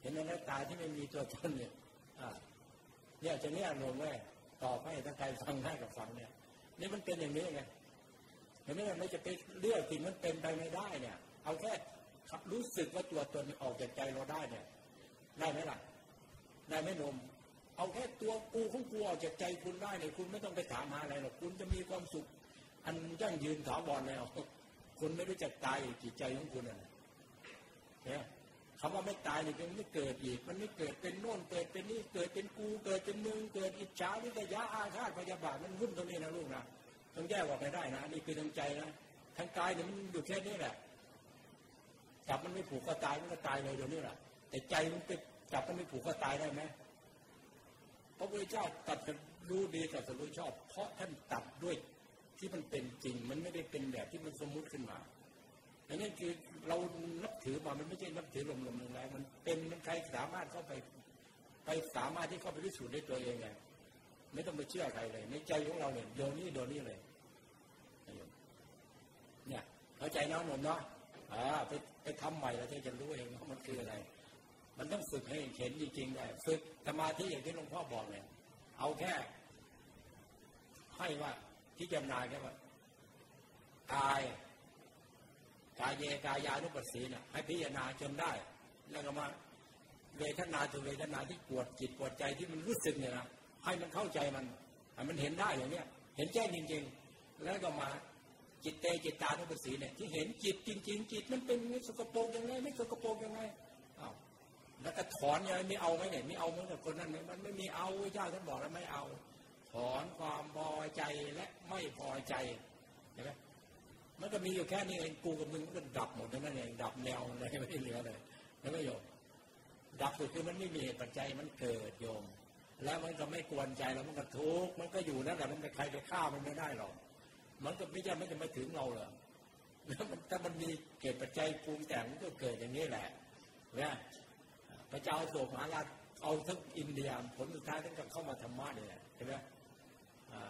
เห็นอนัตตาที่ไม่มีตัวตนเนี่ยอ่าเนี่ยจะเนี่ยลงแม่ตอบให้ถ้าใครฟังได้กับฟังเนี่ยนี่มันเป็นอย่างนี้ไงเห็นไหมไม่จะไปเลือกสิ่งมันเป็นไปไม่ได้เนี่ย เอาแค่รู้สึกว่าตัวตนออกจากใจเราได้เนี่ย ได้ไหมล่ะได้ไหมนม เอาแค่ตัวกูของกูออกจากใจคุณได้เนี่ยคุณไม่ต้องไปถามหาอะไรหรอกคุณจะมีความสุข อันยั่งยืนถาวรแล้วคุณไม่รู้จักตายจิตใจของคุณน่ะเนี่ยคำว่าไม่ตายเนี่ยมันไม่เกิดอีก มันไม่เกิดเป็นโน่นเกิดเป็นนี่เกิดเป็นกูเกิดเป็นมึงเกิดอิจฉาวิทยาอาฆาตพยาบาทมันวุ่นตรงนี้นะลูกนะต้องแยกออกไปได้นะนี่คือทางใจนะทางกายเนี่ยมันอยู่แค่นี้แหละจับมันไม่ผูกก็ตายมันก็ตายเลยเดี๋ยวนี้แหละแต่ใจมันไปจับมันไม่ผูกก็ตายได้ไหม พระพุทธเจ้าตัดรู้ดีตัดรู้ชอบ เพราะท่านตัดด้วยที่มันเป็นจริง มันไม่ได้เป็นแบบที่มันสมมุติขึ้นมาอันนี้คือเรานับถือมา มันไม่ใช่นับถือลมๆแรงมันเป็นมันใครสามารถเข้าไป ไปสามารถที่เข้าไปพิสูจน์ได้ตัวเองไงไม่ต้องไปเชื่อใครเลย ในใจของเราเนี่ยโยนี่โดนี่เลย เนี่ยเข้าใจน้องหนุ่มเนาะอ่าไปไปทำใหม่แล้วจะรู้เองว่ามันคืออะไร มันต้องฝึกให้เห็นจริงๆได้ฝึกสมาธิอย่างที่หลวงพ่อบอกเนี่ยเอาแค่ ให้ว่าที่จำนายแค่ว่ากายกายเยกายานุปัสสีเนี่ยให้พิจารณาจนได้ แล้วก็มาเวทนาถึงเวทนาที่ปวดจิตปวดใจที่มันรู้สึกเนี่ยนะให้มันเข้าใจมันให้มันเห็นได้อย่างเนี้ยเห็นแจ้งจริง ๆ แล้วก็มาจิตเตจิตตานุปัสสีเนี่ยที่เห็นจิตจริง ๆ จิตมันเป็นสกปรกยังไงไม่สกปรกยังไง แล้วก็ถอนยังไงไม่เอาไหมเนี่ยไม่เอาเหมือนกับคนนั้นเนี่ยมันไม่มีเอาเจ้าท่านบอกแล้วไม่เอา ถอนความพอใจและไม่พอใจเห็นไหมมันก็มีอยู่แค่นี้เองกูกับมึงก็ดับหมดนั้นเองดับแนวอะไรไม่เหลือเลยแล้วก็โยมดับก็คือมันไม่มีเหตุปัจจัยมันเกิดโยม แล้วมันก็ไม่กวนใจแล้วมันก็ทุกข์มันก็อยู่นั่นแหละมันไปใครไปฆ่ามันไม่ได้หรอกมันก็ไม่ใช่ไม่จะมาถึงเราเลยแล้วมันถ้ามันมีเกิดปัจจัยปรุงแต่งมันก็เกิดอย่างนี้แหละเนี่ย พระเจ้าโศกมหาราชเอาทั้งอินเดียผลสุดท้ายท่านก็เข้ามาธรรมะนี่แหละใช่ไหมอ่า